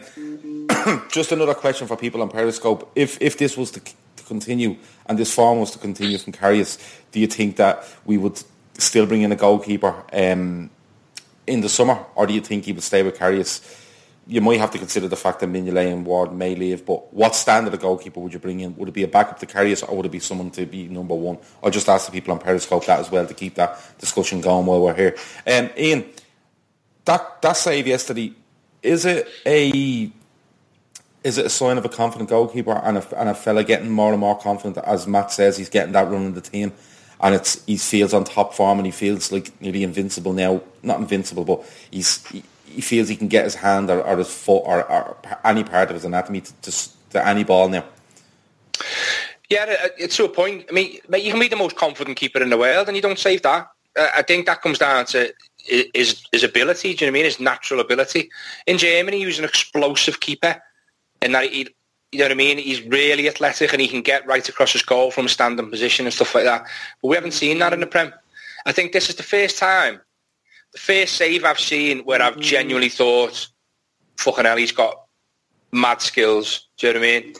[clears throat] just another question for people on Periscope: If if this was to, to continue and this form was to continue from Karius, do you think that we would still bring in a goalkeeper um, in the summer, or do you think he would stay with Karius? You might have to consider the fact that Mignolet and Ward may leave, but what standard of goalkeeper would you bring in? Would it be a backup to Karius, or would it be someone to be number one? I'll just ask the people on Periscope that as well to keep that discussion going while we're here. Um, Ian, that that save yesterday is it a is it a sign of a confident goalkeeper and a, and a fella getting more and more confident as Matt says he's getting that run in the team and it's he feels on top form and he feels like nearly invincible now not invincible but he's he, he feels he can get his hand or, or his foot or, or any part of his anatomy to, to, to any ball now Yeah, it's to a point. I mean, you can be the most confident keeper in the world, and you don't save that. Uh, I think that comes down to his his ability. Do you know what I mean? His natural ability. In Germany, he was an explosive keeper, and that he, you know what I mean. He's really athletic, and he can get right across his goal from a standing position and stuff like that. But we haven't seen that in the Prem. I think this is the first time, the first save I've seen where I've mm. genuinely thought, "Fucking hell, he's got mad skills." Do you know what I mean?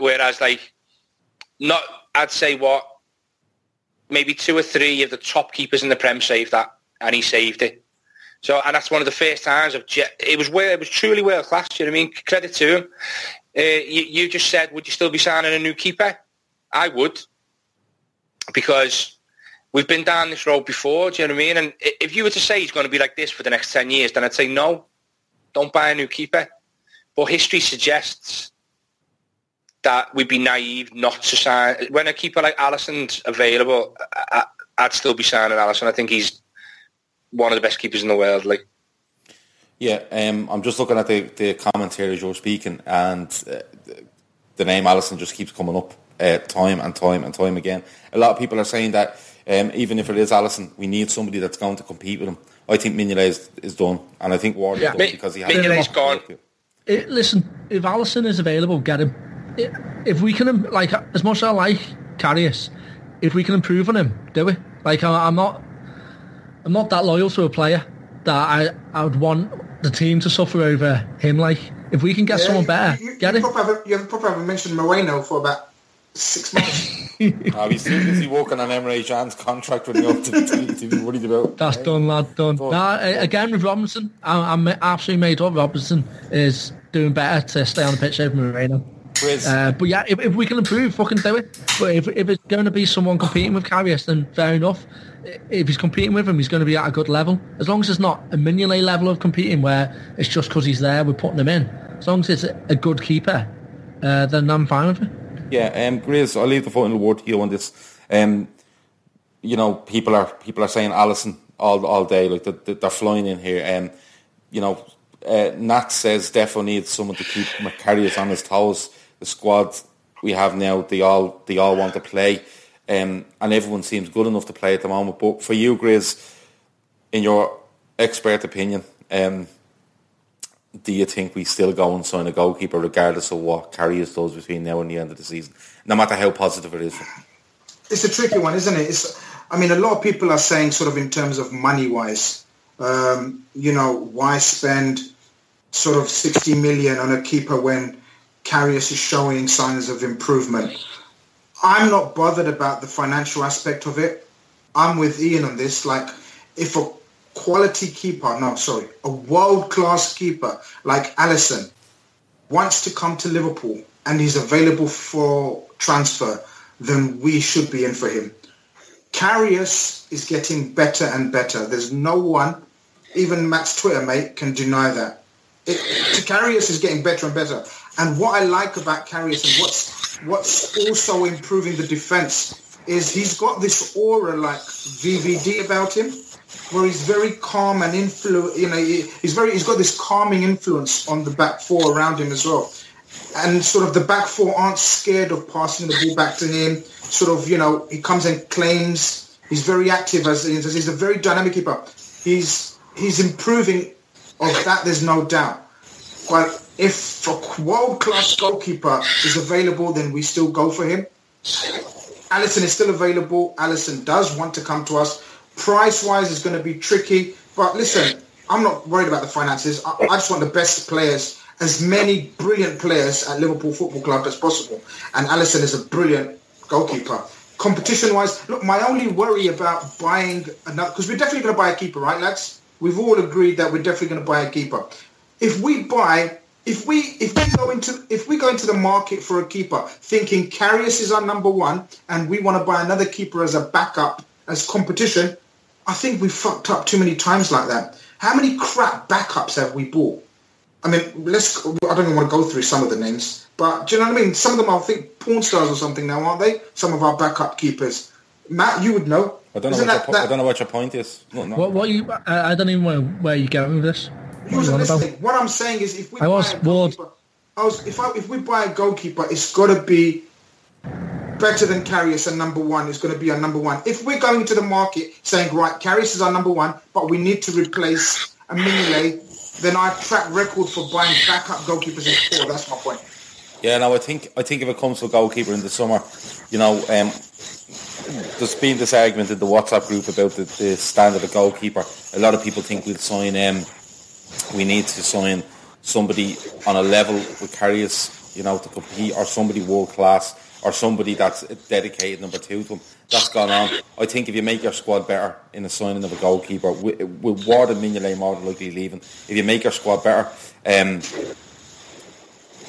Whereas, like not I'd say what maybe two or three of the top keepers in the Prem saved that, and he saved it. So, and that's one of the first times of it was where it was truly world class. You know what I mean? Credit to him. Uh, you, you just said, would you still be signing a new keeper? I would, because we've been down this road before. Do you know what I mean? And if you were to say he's going to be like this for the next ten years, then I'd say no, don't buy a new keeper. But history suggests that we'd be naive not to sign. When a keeper like Alisson's available, I, I'd still be signing Alisson. I think he's one of the best keepers in the world. Like, Yeah, um, I'm just looking at the, the comments here as you're speaking, and uh, the, the name Alisson just keeps coming up uh, time and time and time again. A lot of people are saying that um, even if it is Alisson, we need somebody that's going to compete with him. I think Mignolet is, is done, and I think Ward is Yeah. done Mi- because he has. Mignolet's gone. It, listen, if Alisson is available, get him. I- If we can, like, as much as I like Karius, if we can improve on him, do we? Like, I, I'm not, I'm not that loyal to a player that I, I would want the team to suffer over him. Like, if we can get Yeah, someone you- better, you, get you it. Probably haven't, you probably haven't mentioned Moreno for about six months. Oh, he's too busy working on Emre Can's contract renewal to, to, to be worried about. That's done, lad, done. Nah, a- again, with Robinson, I, I'm absolutely made up. Robinson is doing better to stay on the pitch over Moreno. Uh, but yeah, if, if we can improve, fucking do it. But if, if it's going to be someone competing with Karius, then fair enough. If he's competing with him, he's going to be at a good level. As long as it's not a Mignolet level of competing where it's just because he's there, we're putting him in. As long as it's a, good keeper, uh, then I'm fine with it. Yeah, um, Grizz, I'll leave the final word to you on this. Um, you know, people are people are saying Alisson all all day, like they're, they're flying in here. Um, you know, uh, Nat says Defo needs someone to keep Macarius on his toes. The squad we have now, they all they all want to play, um, and everyone seems good enough to play at the moment. But for you, Grizz, in your expert opinion, um, do you think we still go and sign a goalkeeper regardless of what Karius does between now and the end of the season, no matter how positive it is? It's a tricky one, isn't it? It's, I mean, a lot of people are saying sort of in terms of money-wise, um, you know, why spend sort of 60 million on a keeper when Karius is showing signs of improvement? I'm not bothered about the financial aspect of it. I'm with Ian on this. Like, if a quality keeper, no, sorry, a world-class keeper like Alisson wants to come to Liverpool and he's available for transfer, then we should be in for him. Karius is getting better and better. There's no one, even Matt's Twitter mate, can deny that. It, is getting better and better. And what I like about Karius and what's what's also improving the defence is he's got this aura like VVD about him, where he's very calm and influ. You know, he, he's very he's got this calming influence on the back four around him as well. And sort of the back four aren't scared of passing the ball back to him. Sort of, you know, he comes and claims. He's very active as he's a very dynamic keeper. He's he's improving. Of that, there's no doubt. But if a world-class goalkeeper is available, then we still go for him. Alisson is still available. Alisson does want to come to us. Price-wise is going to be tricky. But listen, I'm not worried about the finances. I, I just want the best players, as many brilliant players at Liverpool Football Club as possible. And Alisson is a brilliant goalkeeper. Competition-wise, look, my only worry about buying another, because we're definitely going to buy a keeper, right, lads? We've all agreed that we're definitely going to buy a keeper. If we buy if we if we go into if we go into the market for a keeper thinking Karius is our number one and we want to buy another keeper as a backup as competition, I think we fucked up too many times like that. How many crap backups have we bought? I mean, let's. I don't even want to go through some of the names, but do you know what I mean? Some of them are, I think, porn stars or something now, aren't they? Some of our backup keepers. Matt, you would know. I don't know, what, that- your, po- I don't know what your point is. No, no. What, what you? I, I don't even know where you're going with this. What You are wasn't about? What I'm saying is, if we I buy was a bored. goalkeeper, I was if I, if we buy a goalkeeper, it's got to be better than Karius and number one. It's going to be our number one. If we're going to the market saying right, Karius is our number one, but we need to replace a Mignolet, then our track record for buying backup goalkeepers is poor. That's my point. Yeah, no, I think I think if it comes to a goalkeeper in the summer, you know, um, there's been this argument in the WhatsApp group about the, the standard of goalkeeper. A lot of people think we'll sign. Um, we need to sign somebody on a level with Karius, you know, to compete, or somebody world class, or somebody that's dedicated number two to them. That's gone on. I think if you make your squad better in the signing of a goalkeeper, with, Ward and Mignolet more than likely leaving, if you make your squad better, um,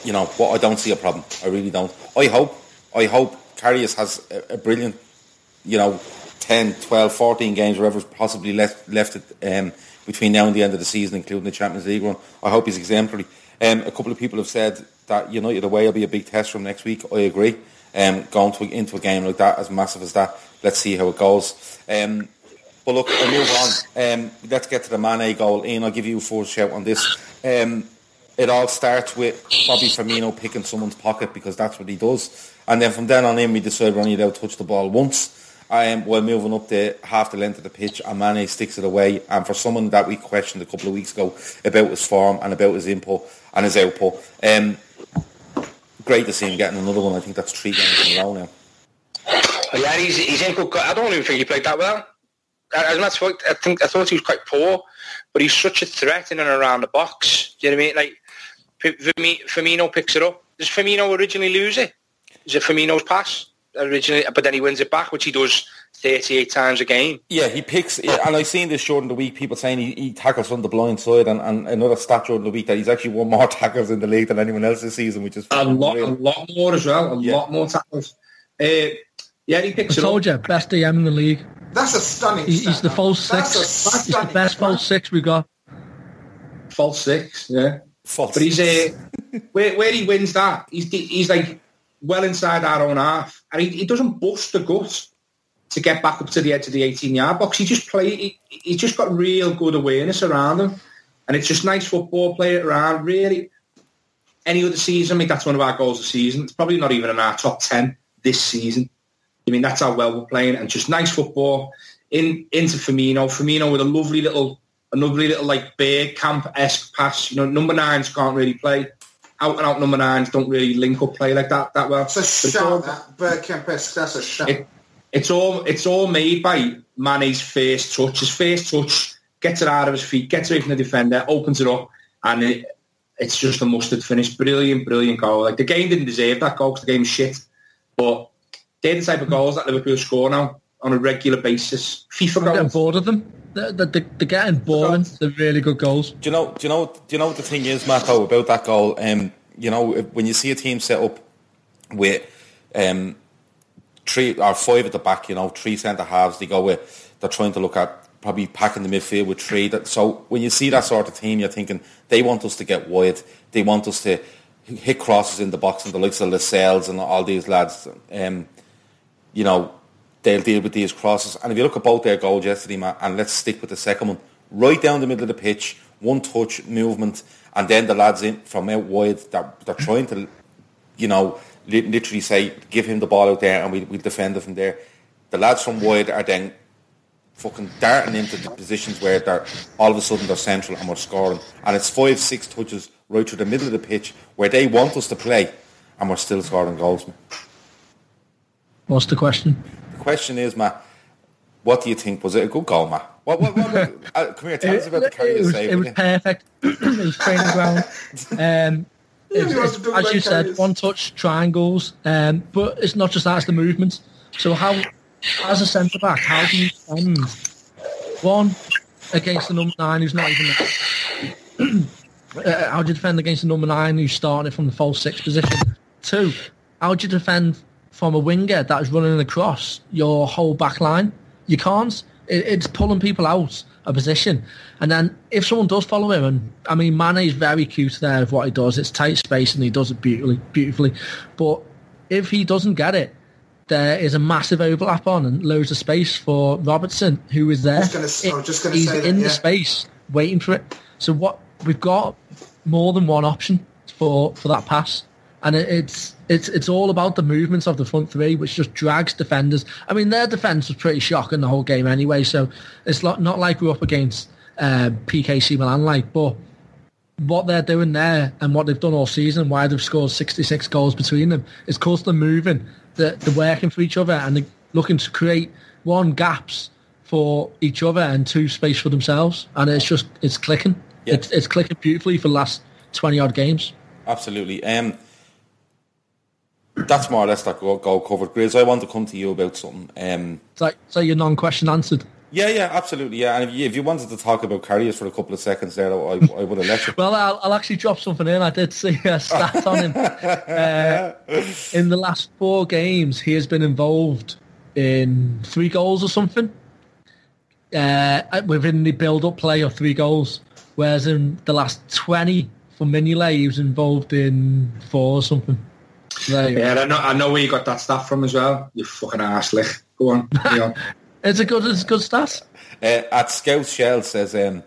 you know, but I don't see a problem. I really don't. I hope, I hope Karius has a, a brilliant, you know, 10, 12, 14 games, wherever's possibly left, left it, um, between now and the end of the season, including the Champions League run. I hope he's exemplary. Um, a couple of people have said that United away will be a big test from next week. I agree. Um, going to, into a game like that, as massive as that, let's see how it goes. Um, but look, I'll move on. Um, let's get to the Mane goal. Ian, I'll give you a full shout on this. Um, it all starts with Bobby Firmino picking someone's pocket because that's what he does. And then from then on in, we decide we're only allowed to touch the ball once. Um, while moving up the half the length of the pitch, and Mane sticks it away. And for someone that we questioned a couple of weeks ago about his form and about his input and his output, um, great to see him getting another one. I think that's three games in a row now. Yeah, he's he's in good. I don't even think he played that well. As fact, I think I thought he was quite poor, but he's such a threat in and around the box. Do you know what I mean? Like Firmino picks it up. Does Firmino originally lose it? Is it Firmino's pass originally? But then he wins it back, which he does 38 times a game. Yeah, he picks, and I've seen this during the week, people saying he, he tackles from the blind side, and, and another stat during the week that he's actually won more [laughs] tackles in the league than anyone else this season, which is A lot, a lot more as well. A lot more tackles. Uh, yeah, he I picks it told up. you, best DM in the league. That's a stunning. He, he's the stat. false That's six. a He's the stunning best stat. false six we got. False six, yeah. False. But he's uh, where where he wins that, he's he's like well inside our own half, and he, he doesn't bust the gut to get back up to the edge of the 18-yard box. He just play. He, he just got real good awareness around him, and it's just nice football. Play around. Really, any other season, I mean, that's one of our goals of the season. It's probably not even in our top ten this season. I mean, that's how well we're playing, and just nice football in into Firmino. Firmino with a lovely little, a lovely little like Bergkamp esque pass. You know, number nines can't really play. Out and out number nines don't really link up play like that that well. It's a But all- shout, that. Bergkamp-esque, that's a shout. it, it's all it's all made by Mane's first touch. His first touch gets it out of his feet, gets away from the defender, opens it up, and it, it's just a mustard finish. Brilliant, brilliant goal. Like the game didn't deserve that goal because the game was shit, but they're the type of goals that Liverpool score now on a regular basis. FIFA I'm getting goals. bored of them. They're, getting boring. They're really good goals. Do you know? Do you know? Do you know what the thing is, Marco, about that goal, um, you know, when you see a team set up with um, three or five at the back, you know, three centre halves, they go with. They're trying to look at probably packing the midfield with three. That so when you see that sort of team, you're thinking they want us to get wide. They want us to hit crosses in the box, and the likes of Lascelles and all these lads. Um, you know, they'll deal with these crosses. And if you look at both their goals yesterday, Matt, and let's stick with the second one, right down the middle of the pitch, one touch movement, and then the lads in from out wide, they're, they're trying to, you know, li- literally say, give him the ball out there and we, we'll defend it from there. The lads from wide are then fucking darting into the positions where they're all of a sudden they're central and we're scoring. And it's five, six touches right through the middle of the pitch where they want us to play and we're still scoring goals, man. What's the question? The question is, Matt, what do you think? Was it a good goal, Matt? What, what, what, uh, come here, tell us about the carry it the was, save. it was you? perfect. [clears throat] it was training ground. Um, Yeah, it's- [laughs] you it's- have to do as like you said, carries. one touch triangles. Um, but it's not just that; it's the movement. So how, as a centre back, how do you defend one against the number nine who's not even there? [clears throat] uh, how do you defend against the number nine who's starting it from the false six position? Two, how do you defend from a winger that is running across your whole back line? You can't. It, it's pulling people out of position. And then if someone does follow him, and I mean, Mane is very cute there of what he does. It's tight space and he does it beautifully, beautifully. But if he doesn't get it, there is a massive overlap on and loads of space for Robertson, who is there. Just gonna s- I was just gonna He's that, in yeah. the space waiting for it. So what we've got more than one option for for that pass, and it, it's it's it's all about the movements of the front three, which just drags defenders. I mean, their defense was pretty shocking the whole game anyway. So it's not not like we're up against uh, PKC Milan, like, but what they're doing there and what they've done all season, why they've scored 66 goals between them, is because they're moving, they're, they're working for each other and they're looking to create one gaps for each other and two space for themselves. And it's just, it's clicking. Yeah. It's, it's clicking beautifully for the last 20 odd games. Absolutely. Um, that's more or less that goal, goal covered. Grizz, I want to come to you about something. Um, It's like, so your non-question answered. yeah, yeah, absolutely. Yeah, and if you, if you wanted to talk about Karius for a couple of seconds there, I, I would have let you. [laughs] Well, I'll, I'll actually drop something in. I did see a [laughs] stat on him. Uh, in the last four games, he has been involved in three goals or something. Uh, within the build-up play of three goals, whereas in the last 20 for Mignolet, he was involved in four or something. There. Yeah, I know, I know where you got that stuff from as well. You fucking arselick. Go on. [laughs] carry on. It's a good, it's a good stat. Uh, at Scout Shell says, um,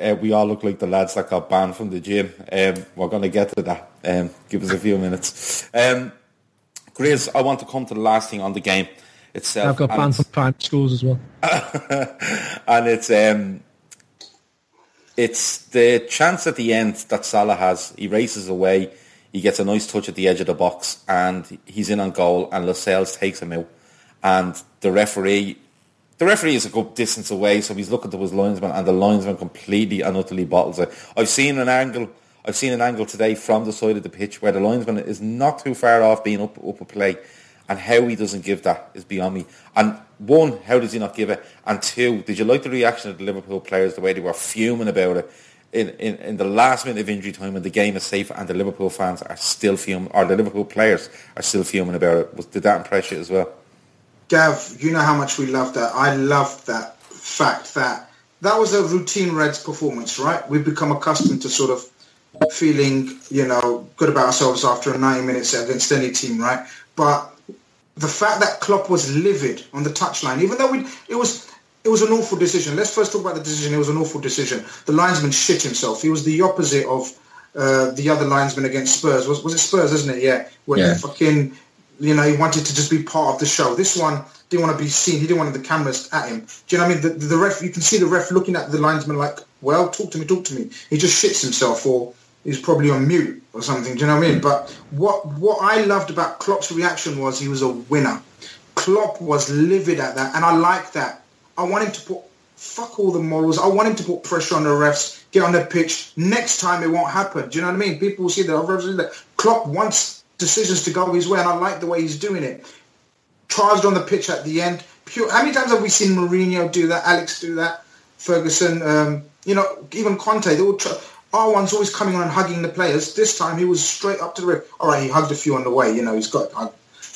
uh, we all look like the lads that got banned from the gym. Um, we're going to get to that. Um, give us a few minutes. Um, Grizz, I want to come to the last thing on the game itself. I've got and banned it's- from primary schools as well. [laughs] and it's um, it's the chance at the end that Salah has. He races away. He gets a nice touch at the edge of the box, and he's in on goal. And Lascelles takes him out, and the referee. The referee is a good distance away, so he's looking to his linesman, and the linesman completely and utterly bottles it. I've seen an angle. I've seen an angle today from the side of the pitch where the linesman is not too far off being up up a play, and how he doesn't give that is beyond me. And one, how does he not give it? And two, did you like the reaction of the Liverpool players, the way they were fuming about it in, in, in the last minute of injury time when the game is safe and the Liverpool fans are still fuming, or the Liverpool players are still fuming about it? Was, did that impress you as well? Gav, you know how much we love that. I love that fact that that was a routine Reds performance, right? We've become accustomed to sort of feeling, you know, good about ourselves after a 90 minutes against any team, right? But the fact that Klopp was livid on the touchline, even though we, it was it was an awful decision. Let's first talk about the decision. It was an awful decision. The linesman shit himself. He was the opposite of uh, the other linesman against Spurs. Was was it Spurs, isn't it? Yeah, where Yeah. he fucking you know he wanted to just be part of the show. This one didn't want to be seen. He didn't want the cameras at him. Do you know what I mean? The, the ref, you can see the ref looking at the linesman like, well, talk to me, talk to me. He just shits himself or he's probably on mute or something. Do you know what I mean? But what what I loved about Klopp's reaction was he was a winner. Klopp was livid at that, and I like that. I want him to put fuck all the morals. I want him to put pressure on the refs, get on the pitch. Next time it won't happen. Do you know what I mean? People will see that. refs that. Klopp wants decisions to go his way, and I like the way he's doing it. Charged on the pitch at the end. Pure. How many times have we seen Mourinho do that? Alex do that? Ferguson. Um, you know, even Conte. They all. R1's always coming on and hugging the players. This time he was straight up to the ref. All right, he hugged a few on the way. You know, he's got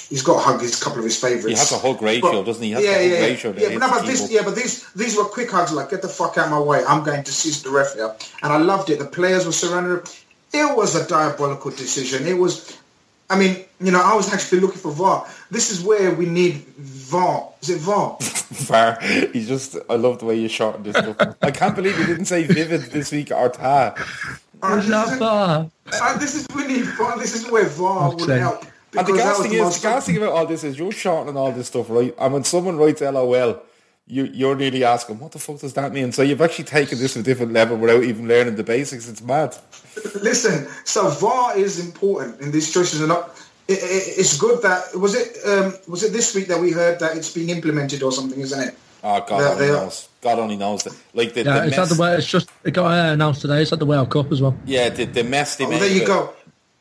he's got to hug his couple of his favourites. He has a hug ratio, doesn't he? He has yeah, a yeah, ratio yeah. Yeah, but, no, but this, yeah, but these these were quick hugs. Like, get the fuck out of my way. I'm going to seize the ref here, and I loved it. The players were surrendering. It was a diabolical decision. It was. I mean, you know, I was actually looking for VAR. This is where we need VAR. Is it VAR? [laughs] Far. He's just. I love the way you shortened this. I can't believe you didn't say vivid this week or ta. This, Not is, far. uh, this is we need VAR. This is where VAR would Okay. Help. And the because gas thing the is, the gas thing about all this is you're shortening all this stuff, right? And when someone writes LOL, you, you're nearly asking, what the fuck does that mean? So you've actually taken this to a different level without even learning the basics. It's mad. Listen, so VAR is important in these choices, and not. It, it, it's good that was it. Um, was it this week that we heard that it's being implemented or something, isn't it? Oh, God They- only knows. God only knows that. Like the, Yeah, the it's mess. the it's just it got uh, announced today. It's at the World Cup as well. yeah, the, the mess they Oh, made. there of you it go.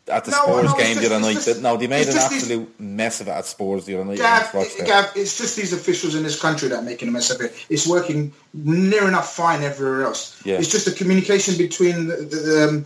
At the No, Spurs no, game just- the other night. just- no, they made an just these- absolute mess of it at Spurs the other night. Gav, Let's. Gav, it's just these officials in this country that are making a mess of it. It's working near enough fine everywhere else. Yeah. It's just the communication between the the, um,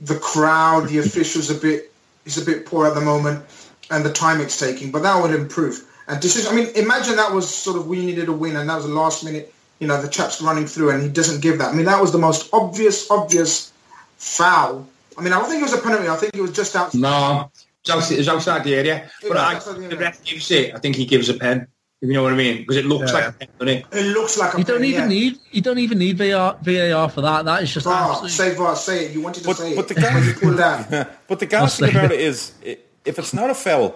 the crowd, the officials a bit is a bit poor at the moment, and the time it's taking. But that would improve. And decision. I mean, imagine that was sort of we needed a win, and that was the last minute. You know, the chap's running through, and he doesn't give that. I mean, that was the most obvious, obvious foul. I mean, I don't think it was a penalty. I think it was just out. No, it's outside, outside the area. It But was I, outside the the ref gives it. I think he gives a pen. If you know what I mean, because it looks Yeah. like a pen, doesn't it? It looks like a You don't pen, even yeah. need you don't even need VAR, VAR for that. That is just VAR, absolutely say VAR, say it. You wanted to But- say but it. the guy- when you pulled. [laughs] But the gas thing say about it. it is, if it's not a foul,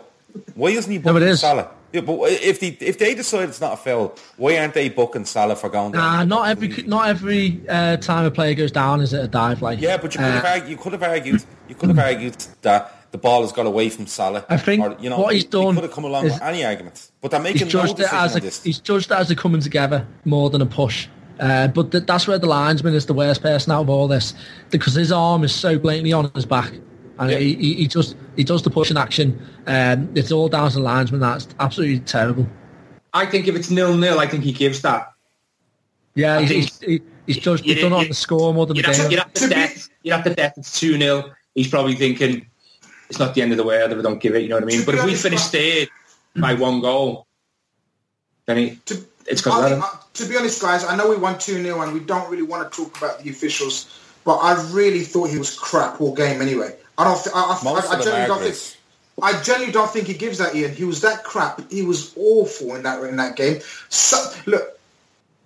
why isn't he No, booking it is. Salah? Yeah, but if they if they decide it's not a foul, why aren't they booking Salah for going down? Nah, not every not every uh, time a player goes down is it a dive like. Yeah, but you could have Uh, argued, you could have argued you could have argued that the ball has got away from Salah. I think or, you know, what he's done could have come along is- with any arguments, but they're he's making no judged it decision as a, this. he's judged it as a coming together more than a push. Uh, but th- that's where the linesman is the worst person out of all this because his arm is so blatantly on his back, and Yeah. he, he, he just he does the push in action. Um, it's all down to the linesman. That's absolutely terrible. I think if it's nil nil, I think he gives that. Yeah, I he's, he's, he's judged. You- He's done it on the score more than the You're at, game. you're at the death. You're at the death. It's two 0 He's probably thinking it's not the end of the world if I don't give it. You know what I mean? But if we honest, finish Mark- third by one goal, then he, To, it's I because think, uh, to be honest, guys, I know we won 2 0 and we don't really want to talk about the officials, but I really thought he was crap all game anyway. I don't. Th- I, I, I, I genuinely don't think. I genuinely don't think he gives that Ian. He was that crap. He was awful in that in that game. So, look,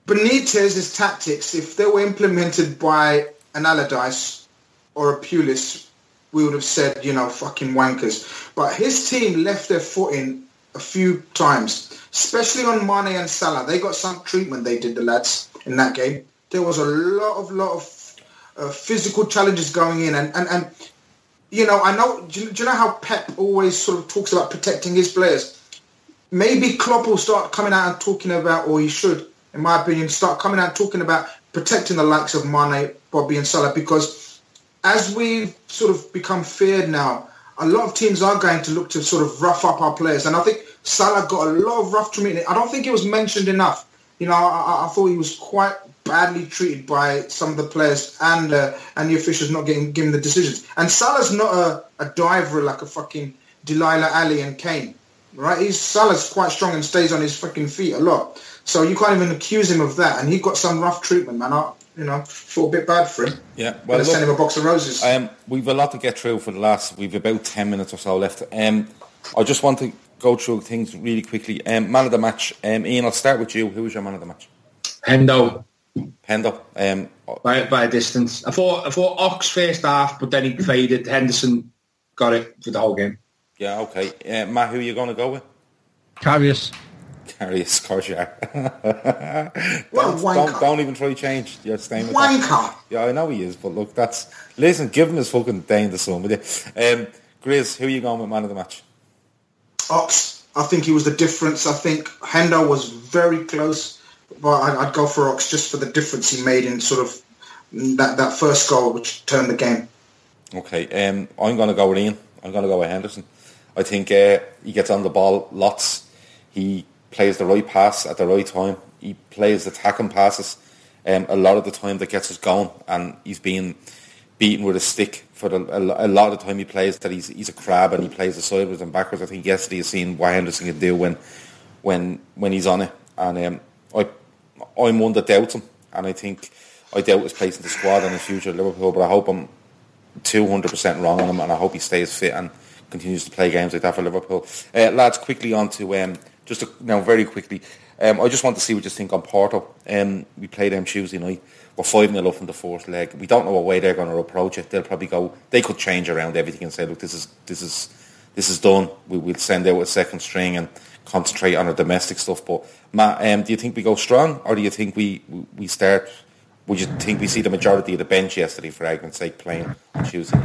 Benitez's tactics, if they were implemented by an Allardyce or a Pulis, we would have said, you know, fucking wankers. But his team left their foot in a few times, especially on Mane and Salah. They got some treatment. They did the lads in that game. There was a lot of lot of uh, physical challenges going in, and and and you know, I know. Do you, do you know how Pep always sort of talks about protecting his players? Maybe Klopp will start coming out and talking about, or he should, in my opinion, start coming out and talking about protecting the likes of Mane, Bobby, and Salah, because as we sort of become feared now, a lot of teams are going to look to sort of rough up our players, and I think Salah got a lot of rough treatment. I don't think it was mentioned enough. You know, I- I thought he was quite badly treated by some of the players and uh, and the officials not getting given the decisions. And Salah's not a, a diver like a fucking Dele Alli and Kane, right? He's Salah's quite strong and stays on his fucking feet a lot. So you can't even accuse him of that. And he got some rough treatment, man. I, you know, felt a bit bad for him. Yeah, Well, well, Better send him a box of roses. um, we've a lot to get through for the last. We've about ten minutes or so left. Um, I just want to go through things really quickly. Um, man of the match, um, Ian. I'll start with you. Who was your man of the match? Hendo. Hendo. Um, by, by a distance. I thought I thought Ox first half, but then he faded. Henderson got it for the whole game. Yeah, okay. Uh, Matt, who are you going to go with? Karius. Karius, of course you are. What a don't, don't, don't even try to change. You're staying with Wanker. that. Yeah, I know he is, but look, that's... Listen, give him his fucking day in the sun, will you? Um, Grizz, who are you going with man of the match? Ox. I think he was the difference. I think Hendo was very close, but I'd, I'd go for Ox just for the difference he made in sort of that, that first goal, which turned the game. Okay, um, I'm going to go with Ian. I'm going to go with Henderson. I think uh, he gets on the ball lots. He plays the right pass at the right time. He plays the attacking passes um, a lot of the time that gets us going, and he's being beaten with a stick for the, a, lot of the time he plays that he's he's a crab and he plays the sideways and backwards. I think yesterday you've seen what Henderson can do when when when he's on it, and um, I I'm one that doubts him, and I think I doubt his place in the squad and his future at Liverpool. But I hope I'm 200% wrong on him, and I hope he stays fit and continues to play games like that for Liverpool. Uh, lads, quickly on to um, just now very quickly. Um, I just want to see what you think on Porto. Um, we played them Tuesday night. We're five 0 up in the fourth leg. We don't know what way they're going to approach it. They'll probably go. They could change around everything and say, "Look, this is this is this is done. We, we'll send out a second string and concentrate on our domestic stuff." But Matt, um, do you think we go strong, or do you think we we start? Would you think we see the majority of the bench yesterday, for argument's sake, playing on Tuesday?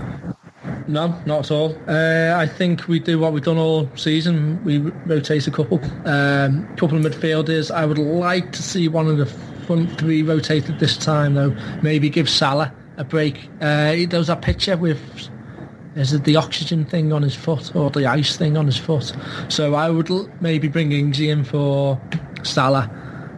No, not at all. Uh, I think we do what we've done all season. We rotate a couple, um, couple of midfielders. I would like to see one of the front three rotated this time, though. Maybe give Salah a break. Uh, there was that picture with is it the oxygen thing on his foot or the ice thing on his foot? So I would l- maybe bring Ingsy in for Salah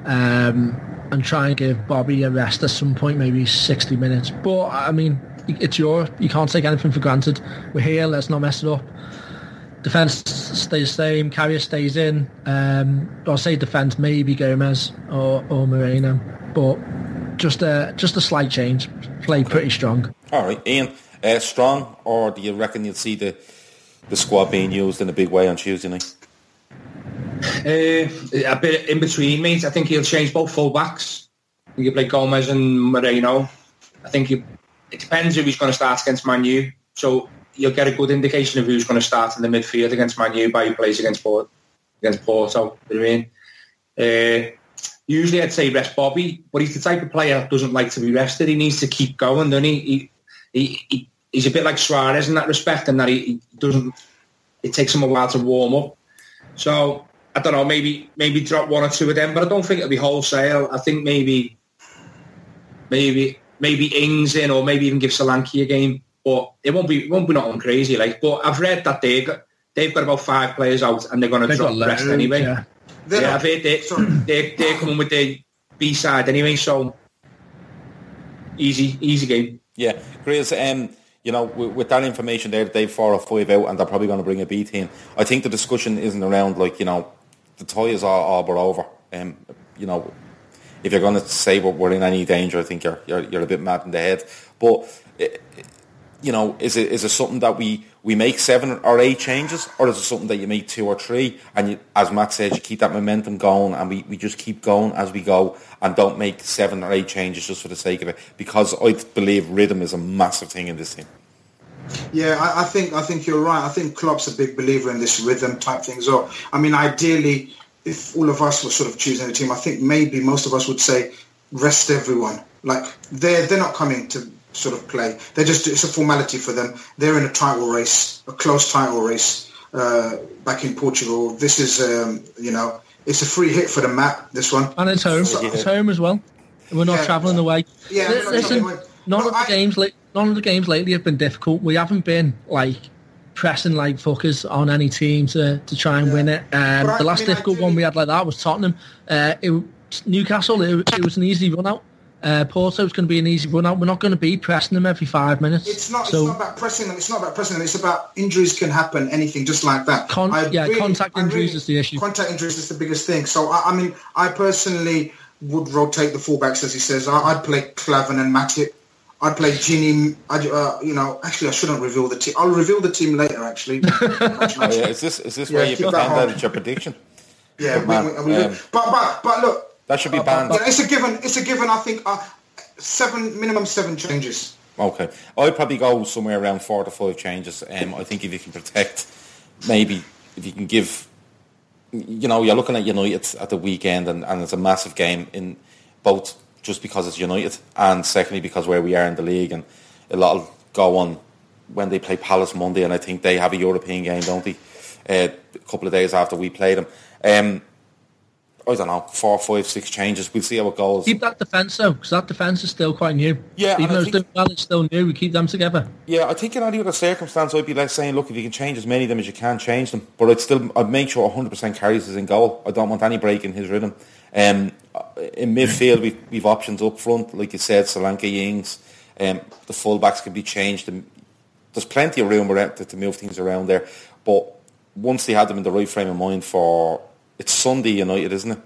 um, and try and give Bobby a rest at some point, maybe 60 minutes. But I mean, it's Europe. You can't take anything for granted. We're here. Let's not mess it up. Defence stays the same. Karius stays in. Um, I'll say defence, maybe Gomez or, or Moreno, but just a just a slight change. Play pretty strong. All right, Ian, uh, strong, or do you reckon you'll see the the squad being used in a big way on Tuesday night? Uh, a bit in between, mate. I think he'll change both full-backs. Think he'll play Gomez and Moreno. I think he, it depends who he's going to start against Man U. So you'll get a good indication of who's going to start in the midfield against Man U by who plays against Port, against Porto. You know I mean? Uh, usually I'd say rest Bobby, but he's the type of player that doesn't like to be rested. He needs to keep going, doesn't he? He, he, he he's a bit like Suarez in that respect, and that he, he doesn't. It takes him a while to warm up. So I don't know, maybe maybe drop one or two of them, but I don't think it'll be wholesale. I think maybe maybe maybe Ings in, or maybe even give Solanke a game. But it won't be it won't be nothing crazy. Like, but I've read that they got they've got about five players out, and they're going to drop the rest anyway. yeah. They're yeah, not- I've heard they, [coughs] they they're coming with the B side anyway. So easy easy game. Yeah, Grizz, um, you know, with, with that information there, they've four or five out, and they're probably going to bring a B team. I think the discussion isn't around like you know, the tie is all, but over. Um, you know, if you're going to say we're, in any danger, I think you're, you're you're a bit mad in the head. But eh, you know, is it is it something that we, we make seven or eight changes, or is it something that you make two or three, and you, as Matt said, you keep that momentum going, and we, we just keep going as we go, and don't make seven or eight changes just for the sake of it, because I believe rhythm is a massive thing in this team. Yeah, I, I think I think you're right. I think Klopp's a big believer in this rhythm type thing well. I mean, ideally, if all of us were sort of choosing a team, I think maybe most of us would say rest everyone. Like they're they're not coming to sort of play. They're just it's a formality for them. They're in a title race, a close title race uh, back in Portugal. This is um, you know it's a free hit for the map. This one. And it's home. So- It's home as well. We're not Yeah. travelling away. Yeah, Li- listen, away. none of the I- games, like none of the games lately have been difficult. We haven't been like pressing like fuckers on any team to, to try and win it. Um, I the last mean, difficult one we had like that was Tottenham. Uh, it, Newcastle, it, it was an easy run out. Uh, Porto was going to be an easy run out. We're not going to be pressing them every five minutes. It's not. So it's not about pressing them. It's not about pressing them. It's about injuries can happen. Anything, just like that. Con- I yeah, contact I injuries is the issue. Contact injuries is the biggest thing. So I, I mean, I personally would rotate the fullbacks as he says. I, I'd play Klavan and Matip. I'd play Gini. I'd, uh, you know, actually, I shouldn't reveal the team. I'll reveal the team later. Actually, [laughs] Oh, yeah. Is this is this Yeah, where you keep that pretend that it's your prediction? yeah, we, we, we, Um, but but but look, That should be banned. yeah, it's a given. It's a given. I think uh, seven minimum seven changes. Okay, I'd probably go somewhere around four to five changes. Um, I think if you can protect, maybe if you can give, you know, you're looking at United at the weekend, and, and it's a massive game in both just because it's United, and secondly because where we are in the league, and a lot will go on when they play Palace Monday, and I think they have a European game, don't they? Uh, a couple of days after we play them. Um, I don't know, four, five, six changes. We'll see how it goes. Keep that defence though, because that defence is still quite new. Yeah, even though it's doing well, it's still new. We keep them together. Yeah, I think in any other circumstance, I'd be like saying, look, if you can change as many of them as you can, change them. But I'd still, I'd make sure 100% Karius is in goal. I don't want any break in his rhythm. Um, in midfield, we've, we've options up front, like you said, Solanke, Ings. Um, the fullbacks can be changed. And There's plenty of room around to, to move things around there. But once they had them in the right frame of mind for, it's Sunday United, isn't it?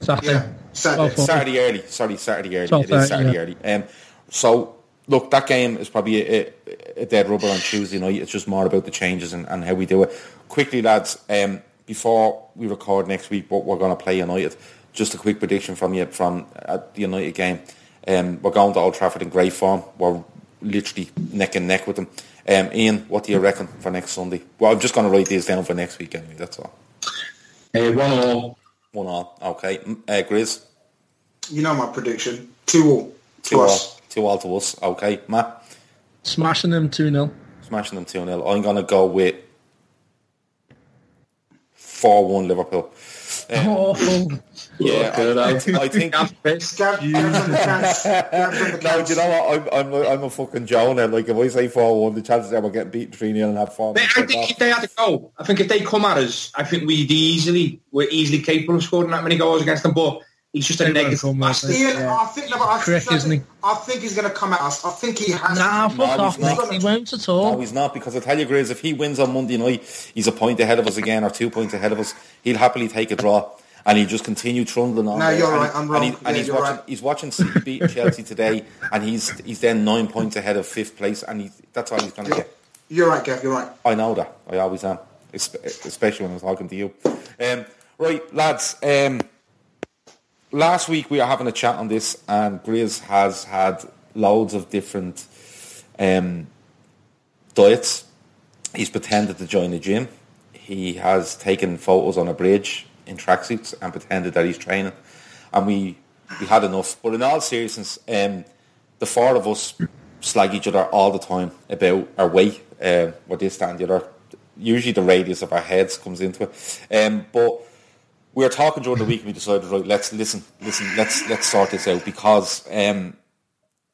Saturday. Yeah, Saturday. Saturday early. Sorry, Saturday early. Twelve It is Saturday yeah. early. Um, so look, that game is probably a, a, a dead rubber on Tuesday night. It's just more about the changes and, and how we do it. Quickly, lads, um, before we record next week, what we're going to play United. Just a quick prediction from you from uh, the United game. Um, we're going to Old Trafford in great form. We're literally neck and neck with them. Um, Ian, what do you reckon for next Sunday? Well, I'm just going to write these down for next week anyway. That's all. Uh, one all. One all. Okay. Uh, Grizz. You know my prediction. Two all. Two all. Two all to us. Okay. Matt. Smashing them 2 0. Smashing them 2 0. I'm going to go with 4 1 Liverpool. Um, [laughs] Oh, yeah, I, I, I think. Gav, Gav's on the chance. Gav's on the [laughs] No, do you know what? I'm, I'm, I'm a fucking Jonah. Like, if I say 4 1, the chances are we're getting beaten 3 0 and have 4 They- I think if they had to go, I think if they come at us, I think we'd easily, we're easily capable of scoring that many goals against them. But he's just a negative. come at bastard. Ian, Yeah. I think, no, but I, Crick, I, isn't he? I think he's going to come at us. I think he has. nah, to. fuck No, off, he's mate. He won't at all. No, he's not, because I tell you, Grizz, if he wins on Monday night, he's a point ahead of us again, or two points ahead of us. He'll happily take a draw. And he'll just continue trundling on. No, you're And right, I'm And, wrong. he- and Yeah, he's you're watching. right. He's watching City [laughs] beat Chelsea today, and he's he's then nine points ahead of fifth place, and he, that's all he's going to get. You're right, Gav. You're right. I know that. I always am, especially when I'm talking to you. Um, right, lads. Um, last week we were having a chat on this, and Grizz has had loads of different um, diets. He's pretended to join the gym. He has taken photos on a bridge in tracksuits and pretended that he's training. And we we had enough. But in all seriousness, um, the four of us slag each other all the time about our weight, uh, what this, that and the other. Usually the radius of our heads comes into it. Um, but we were talking during the week and we decided, right, let's listen, listen, let's let's sort this out because um,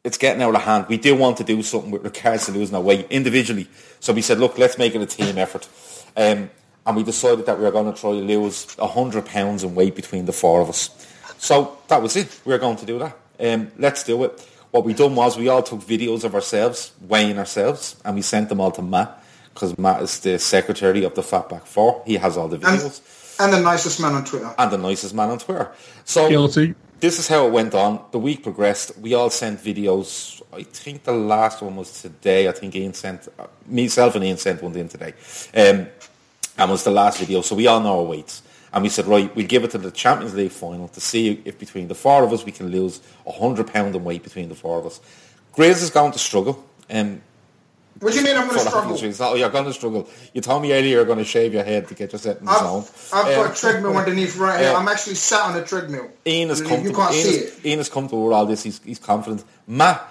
it's getting out of hand. We do want to do something with regards to losing our weight individually. So we said, look, let's make it a team effort. Um, and we decided that we were going to try to lose 100 pounds in weight between the four of us. So that was it. We were going to do that. Um, let's do it. What we done was we all took videos of ourselves, weighing ourselves, and we sent them all to Matt because Matt is the secretary of the Fatback Four. He has all the videos And, and the nicest man on Twitter. and the nicest man on Twitter. So Guilty. this is how it went on. The week progressed. We all sent videos. I think the last one was today. I think Ian sent uh, myself and Ian sent one in today, um, and was the last video. So we all know our weights, and we said, right, we'll give it to the Champions League final to see if between the four of us we can lose hundred pound in weight between the four of us. Grace is going to struggle. Um, What do you mean I'm going to struggle? reasons. Oh, you're going to struggle. You told me earlier you're going to shave your head to get yourself in the I've, zone. I've Um, got a treadmill underneath right here. yeah. I'm actually sat on a treadmill. Ian is comfortable. come you can't Ian, see has, it. Ian has come to all this. He's, he's confident. Matt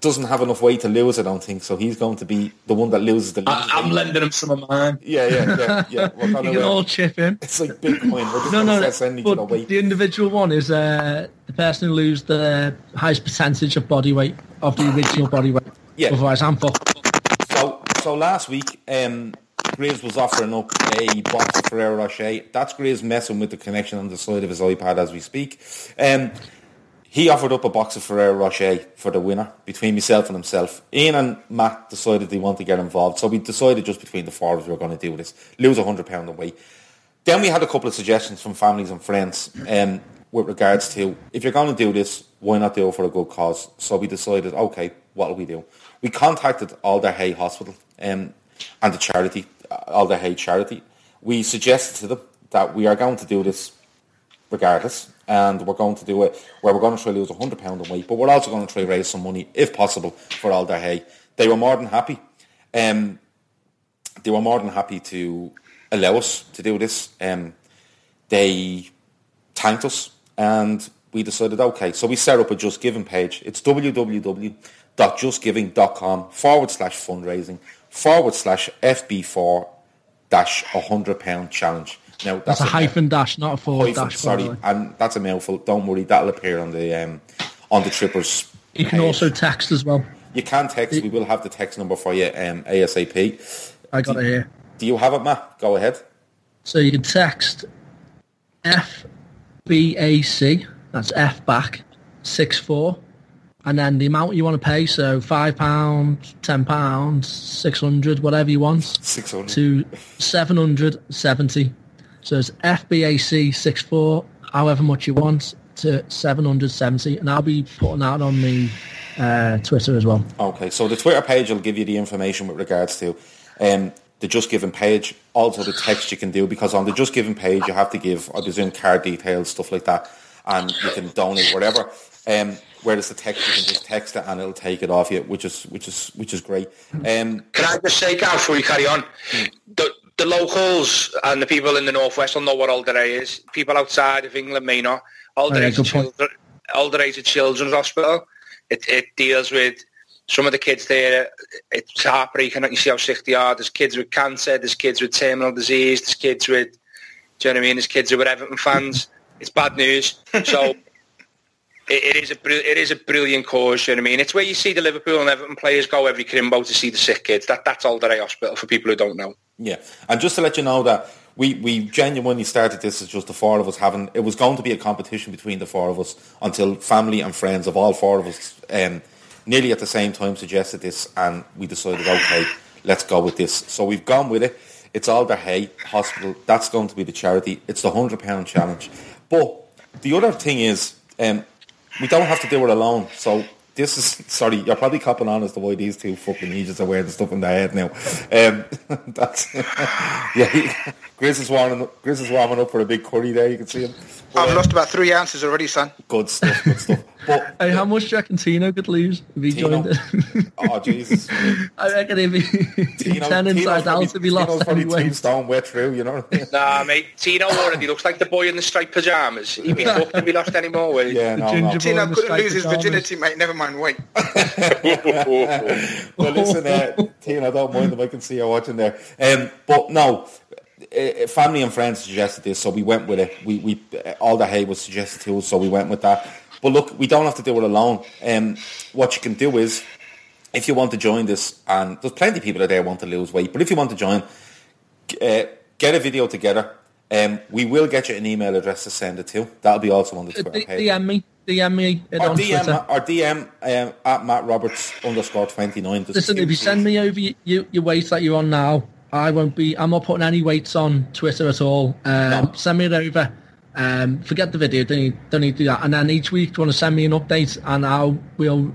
doesn't have enough weight to lose. I don't think so. He's going to be the one that loses the. I, I'm lending him some of mine. Yeah, yeah, yeah, yeah. [laughs] We're You can uh, all chip in. it's like Bitcoin. We're just No, going no, to start sending each other but weight. the individual one is uh, the person who loses the highest percentage of body weight of the original body weight. Yeah. Otherwise, I'm fucked. So, last week, um, Graves was offering up a box of Ferrero Rocher. That's Graves messing with the connection on the side of his iPad as we speak. Um, he offered up a box of Ferrero Rocher for the winner between myself and himself. Ian and Matt decided they want to get involved, so we decided just between the four of us we were going to do this, lose hundred pound away. Then we had a couple of suggestions from families and friends um, with regards to if you're going to do this, why not do it for a good cause? So we decided, okay, what will we do? We contacted Alder Hey Hospital um, and the charity, uh, Alder Hey charity. We suggested to them that we are going to do this regardless, and we're going to do it where we're going to try to lose hundred pound a week, but we're also going to try to raise some money, if possible, for Alder Hey. They were more than happy. Um, they were more than happy to allow us to do this. Um, they thanked us and we decided, okay, so we set up a Just Giving page. It's www.justgiving.com forward slash fundraising forward slash FB4 dash £100 challenge. Now, That's, a hyphen dash, not a forward hyphen, dash. sorry, way. and that's a mouthful. Don't worry, that'll appear on the um, on the Trippers. You can page. also text as well. You can text. We will have the text number for you um, ASAP. I got it here. Do you have it, Matt? Go ahead. So you can text FBAC, that's F back, six four, and then the amount you want to pay, so five pounds, ten pounds, six hundred, whatever you want, 600. to seven hundred seventy. So it's FBAC six four, however much you want, to seven hundred seventy, and I'll be putting that on the uh, Twitter as well. Okay, so the Twitter page will give you the information with regards to um, the Just Giving page, also the text you can do, because on the Just Giving page you have to give, I presume, card details, stuff like that, and you can donate whatever. Um, whereas the text, you can just text it and it'll take it off you, which is which is which is great. Um, Can I just say, Gav, before we carry on, the, the locals and the people in the northwest will know what Alder Hey is. People outside of England may not. Oh, yeah, is a children, Alder Hey's a children's hospital. It, it deals with some of the kids there. It's heartbreaking. You see how sick they are. There's kids with cancer. There's kids with terminal disease. There's kids with, do you know what I mean? There's kids who are Everton fans. It's bad news. So it, it is a it is a brilliant cause. You know what I mean? It's where you see the Liverpool and Everton players go every Crimbo to see the sick kids. That that's Alder Hey Hospital for people who don't know. Yeah, and just to let you know that we, we genuinely started this as just the four of us having. It was going to be a competition between the four of us until family and friends of all four of us, um, nearly at the same time, suggested this, and we decided, okay, let's go with this. So we've gone with it. It's Alder Hey Hospital. That's going to be the charity. It's the hundred pound challenge. But the other thing is, um, we don't have to do it alone. So this is sorry, you're probably copping on as to why these two fucking idiots are wearing the stuff in their head now. Um, [laughs] that's [laughs] yeah. He- Grizz is warming up. Grizz is warming up for a big curry there. You can see him. I've lost about three ounces already, son. Good stuff. Good stuff. [laughs] But Hey, how much do you reckon Tino could lose if he Tino? joined it? oh Jesus, [laughs] I reckon if he Tino, [laughs] ten Tino's inside probably, out if he Tino's lost probably anyway. two stone wet through. You know. What I mean? Nah, mate. Tino already looks like the boy in the striped pajamas. He'd be fucked if he lost any more weight. Yeah, no, no. Tino couldn't striped lose his virginity, mate. Never mind weight. well, listen, uh, Tina, I don't mind if I can see you watching there. Um, but no, uh, family and friends suggested this, so we went with it. We, we uh, Alder Hey was suggested to us, so we went with that. But look, we don't have to do it alone. Um, what you can do is, if you want to join this, and there's plenty of people out there who want to lose weight, but if you want to join, uh, get a video together. Um, we will get you an email address to send it to. That'll be also on the Twitter D- page DM me, DM me or DM, Twitter. or DM um, at Matt Roberts underscore twenty nine. Listen, if you send me over your, your, your weight that you're on now, I won't be. I'm not putting any weights on Twitter at all. Um, No. Send me it over. Um, forget the video. Don't need, don't need to do that. And then each week, do you want to send me an update, and I'll we'll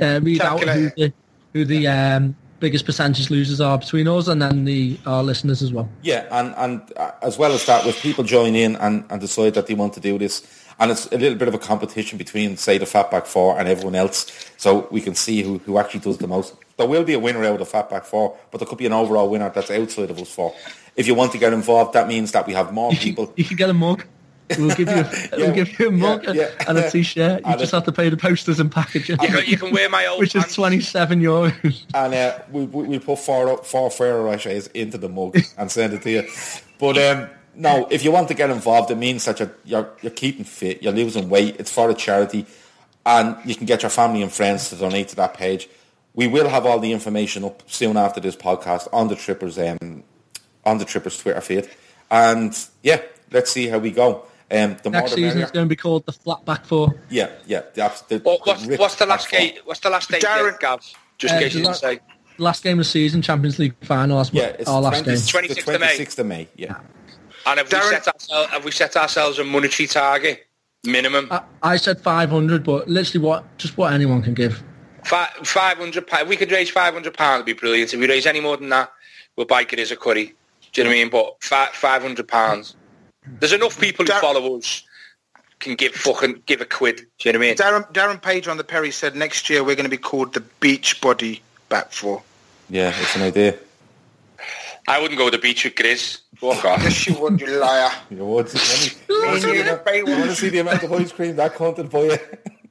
uh, read out who the who the um, biggest percentage losers are between us and then the our listeners as well. Yeah, and and uh, as well as that, with people joining in and, and decide that they want to do this, and it's a little bit of a competition between, say, the Fatback Four and everyone else, so we can see who, who actually does the most. There will be a winner out of the Fatback Four, but there could be an overall winner that's outside of us four. If you want to get involved, that means that we have more [laughs] people. You can get a mug. We'll give you a, [laughs] Yeah, we'll give you a mug yeah, yeah. and a t-shirt. You just a- have to pay the posters and packaging, You can, you can wear my old which is twenty seven euros. and uh, we, we, we'll put four, four Ferrero Rochers into the mug [laughs] and send it to you. But um, no, if you want to get involved, it means that you're, you're, you're keeping fit, you're losing weight, it's for a charity, and you can get your family and friends to donate to that page. We will have all the information up soon after this podcast on the Trippers um, on the Trippers Twitter feed. And yeah, let's see how we go. Um, the Next season is going to be called the Flatback Four. Yeah, yeah. The, the, What, what's, the what's the last asphalt. game? What's the last date, Darren- Gav? Just Uh, in case you didn't say. Last game of the season, Champions League final. That's Yeah, it's our last 20 game. 26th the of May. 26th of May. Yeah. And have we, set ourselves, have we set ourselves a monetary target? minimum. I, I said 500, but literally what, just what anyone can give. Fi- 500 pounds. If we could raise 500 pounds, it'd be brilliant. If we raise any more than that, we'll bike it as a curry. Do you know what I mean? But fi- 500 pounds. There's enough people who follow us can give fucking give a quid. Do you know what I mean? Darren, Darren Page on the Perry said next year we're going to be called the Beach Body Back Four. Yeah, it's an idea. I wouldn't go to the beach with Grizz. Fuck off. Yes, you would, you liar. You would. Let me- Me to see you, Baywatch. you want to see the amount of ice cream that content for you?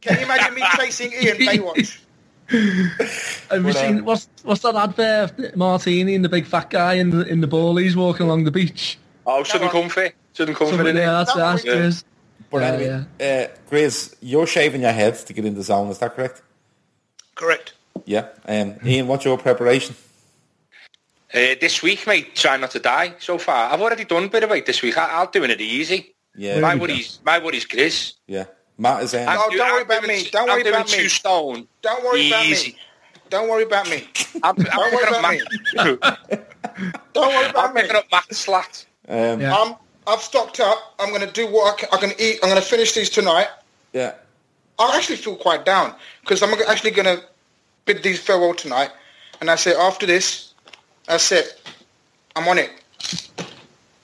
Can you imagine me chasing Ian [laughs] Baywatch? Have you But, seen what's what's that advert? Martini and the big fat guy in the in the ballies walking along the beach. Oh, Southern Comfy. Southern Comfy. Something- innit? yeah, that's that's Yeah. Grizz. But Yeah, anyway, uh, Grizz, you're shaving your head to get in the zone. Is that correct? Correct. Yeah. Um, Ian, what's your preparation? Uh, this week, mate, try not to die so far. I've already done a bit of it this week. I, I'll do it easy. Yeah. My worries, my worries, Chris. Yeah. Matt is I'm Oh, do- don't worry I'm about me. Don't I'm worry doing about two me. stone. Don't worry about me. Don't worry about me. [laughs] I'm, I'm Don't worry picking up about me. Matt. Don't worry about I'm me. picking up Matt Slat. um, Yeah. I'm, I've stocked up. I'm going to do what I can, I'm going to eat. I'm going to finish these tonight. yeah. I actually feel quite down because I'm actually going to bid these farewell tonight. And I say after this, that's it. I'm on it.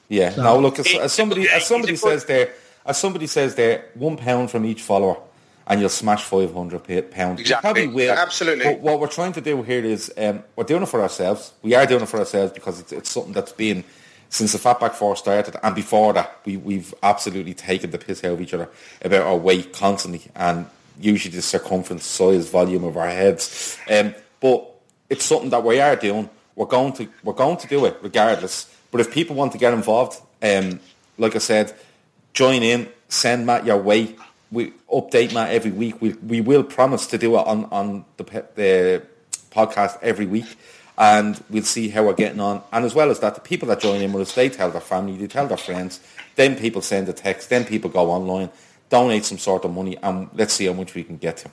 Yeah. Now look, as, as somebody as somebody it's a good- says there, as somebody says there, one pound from each follower, and you'll smash five hundred pounds. You Exactly. probably will. Absolutely. But what we're trying to do here is um, we're doing it for ourselves. We are doing it for ourselves because it's, it's something that's been since the Fatback Four started, and before that, we we've absolutely taken the piss out of each other about our weight constantly, and usually the circumference, size, volume of our heads. Um, but it's something that we are doing. We're going to we're going to do it regardless. But if people want to get involved, um, like I said, join in, send Matt your way. We update Matt every week. We we will promise to do it on on the the podcast every week, and we'll see how we're getting on. And as well as that, the people that join in with us, they tell their family, they tell their friends. Then people send a text. Then people go online, donate some sort of money, and let's see how much we can get to.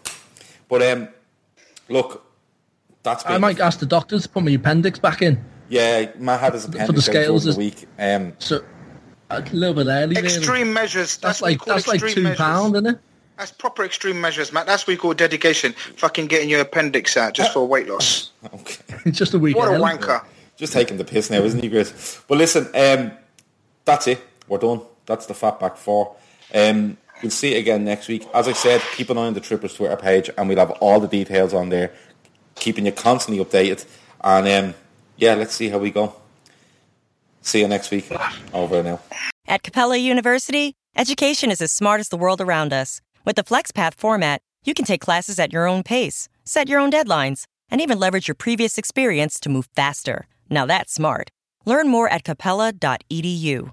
But um, look, that's been I might ask the doctor to put my appendix back in. yeah. Matt had his For the out scales during the is- week. Um, So a little bit early. really. Extreme measures. That's, That's what we like call that's like extreme two measures. pound, isn't it? That's proper extreme measures, Matt. That's what we call dedication. Fucking getting your appendix out just for weight loss. [laughs] okay. [laughs] Just a week What a early. wanker. Just taking the piss now, isn't he, Chris? But listen, um, that's it. We're done. That's the Fatback 4. Um, we'll see it again next week. As I said, keep an eye on the Trippers Twitter page and we'll have all the details on there, keeping you constantly updated. And um, yeah, let's see how we go. See you next week. Over now. At Capella University, education is as smart as the world around us. With the FlexPath format, you can take classes at your own pace, set your own deadlines, and even leverage your previous experience to move faster. Now that's smart. Learn more at capella.edu.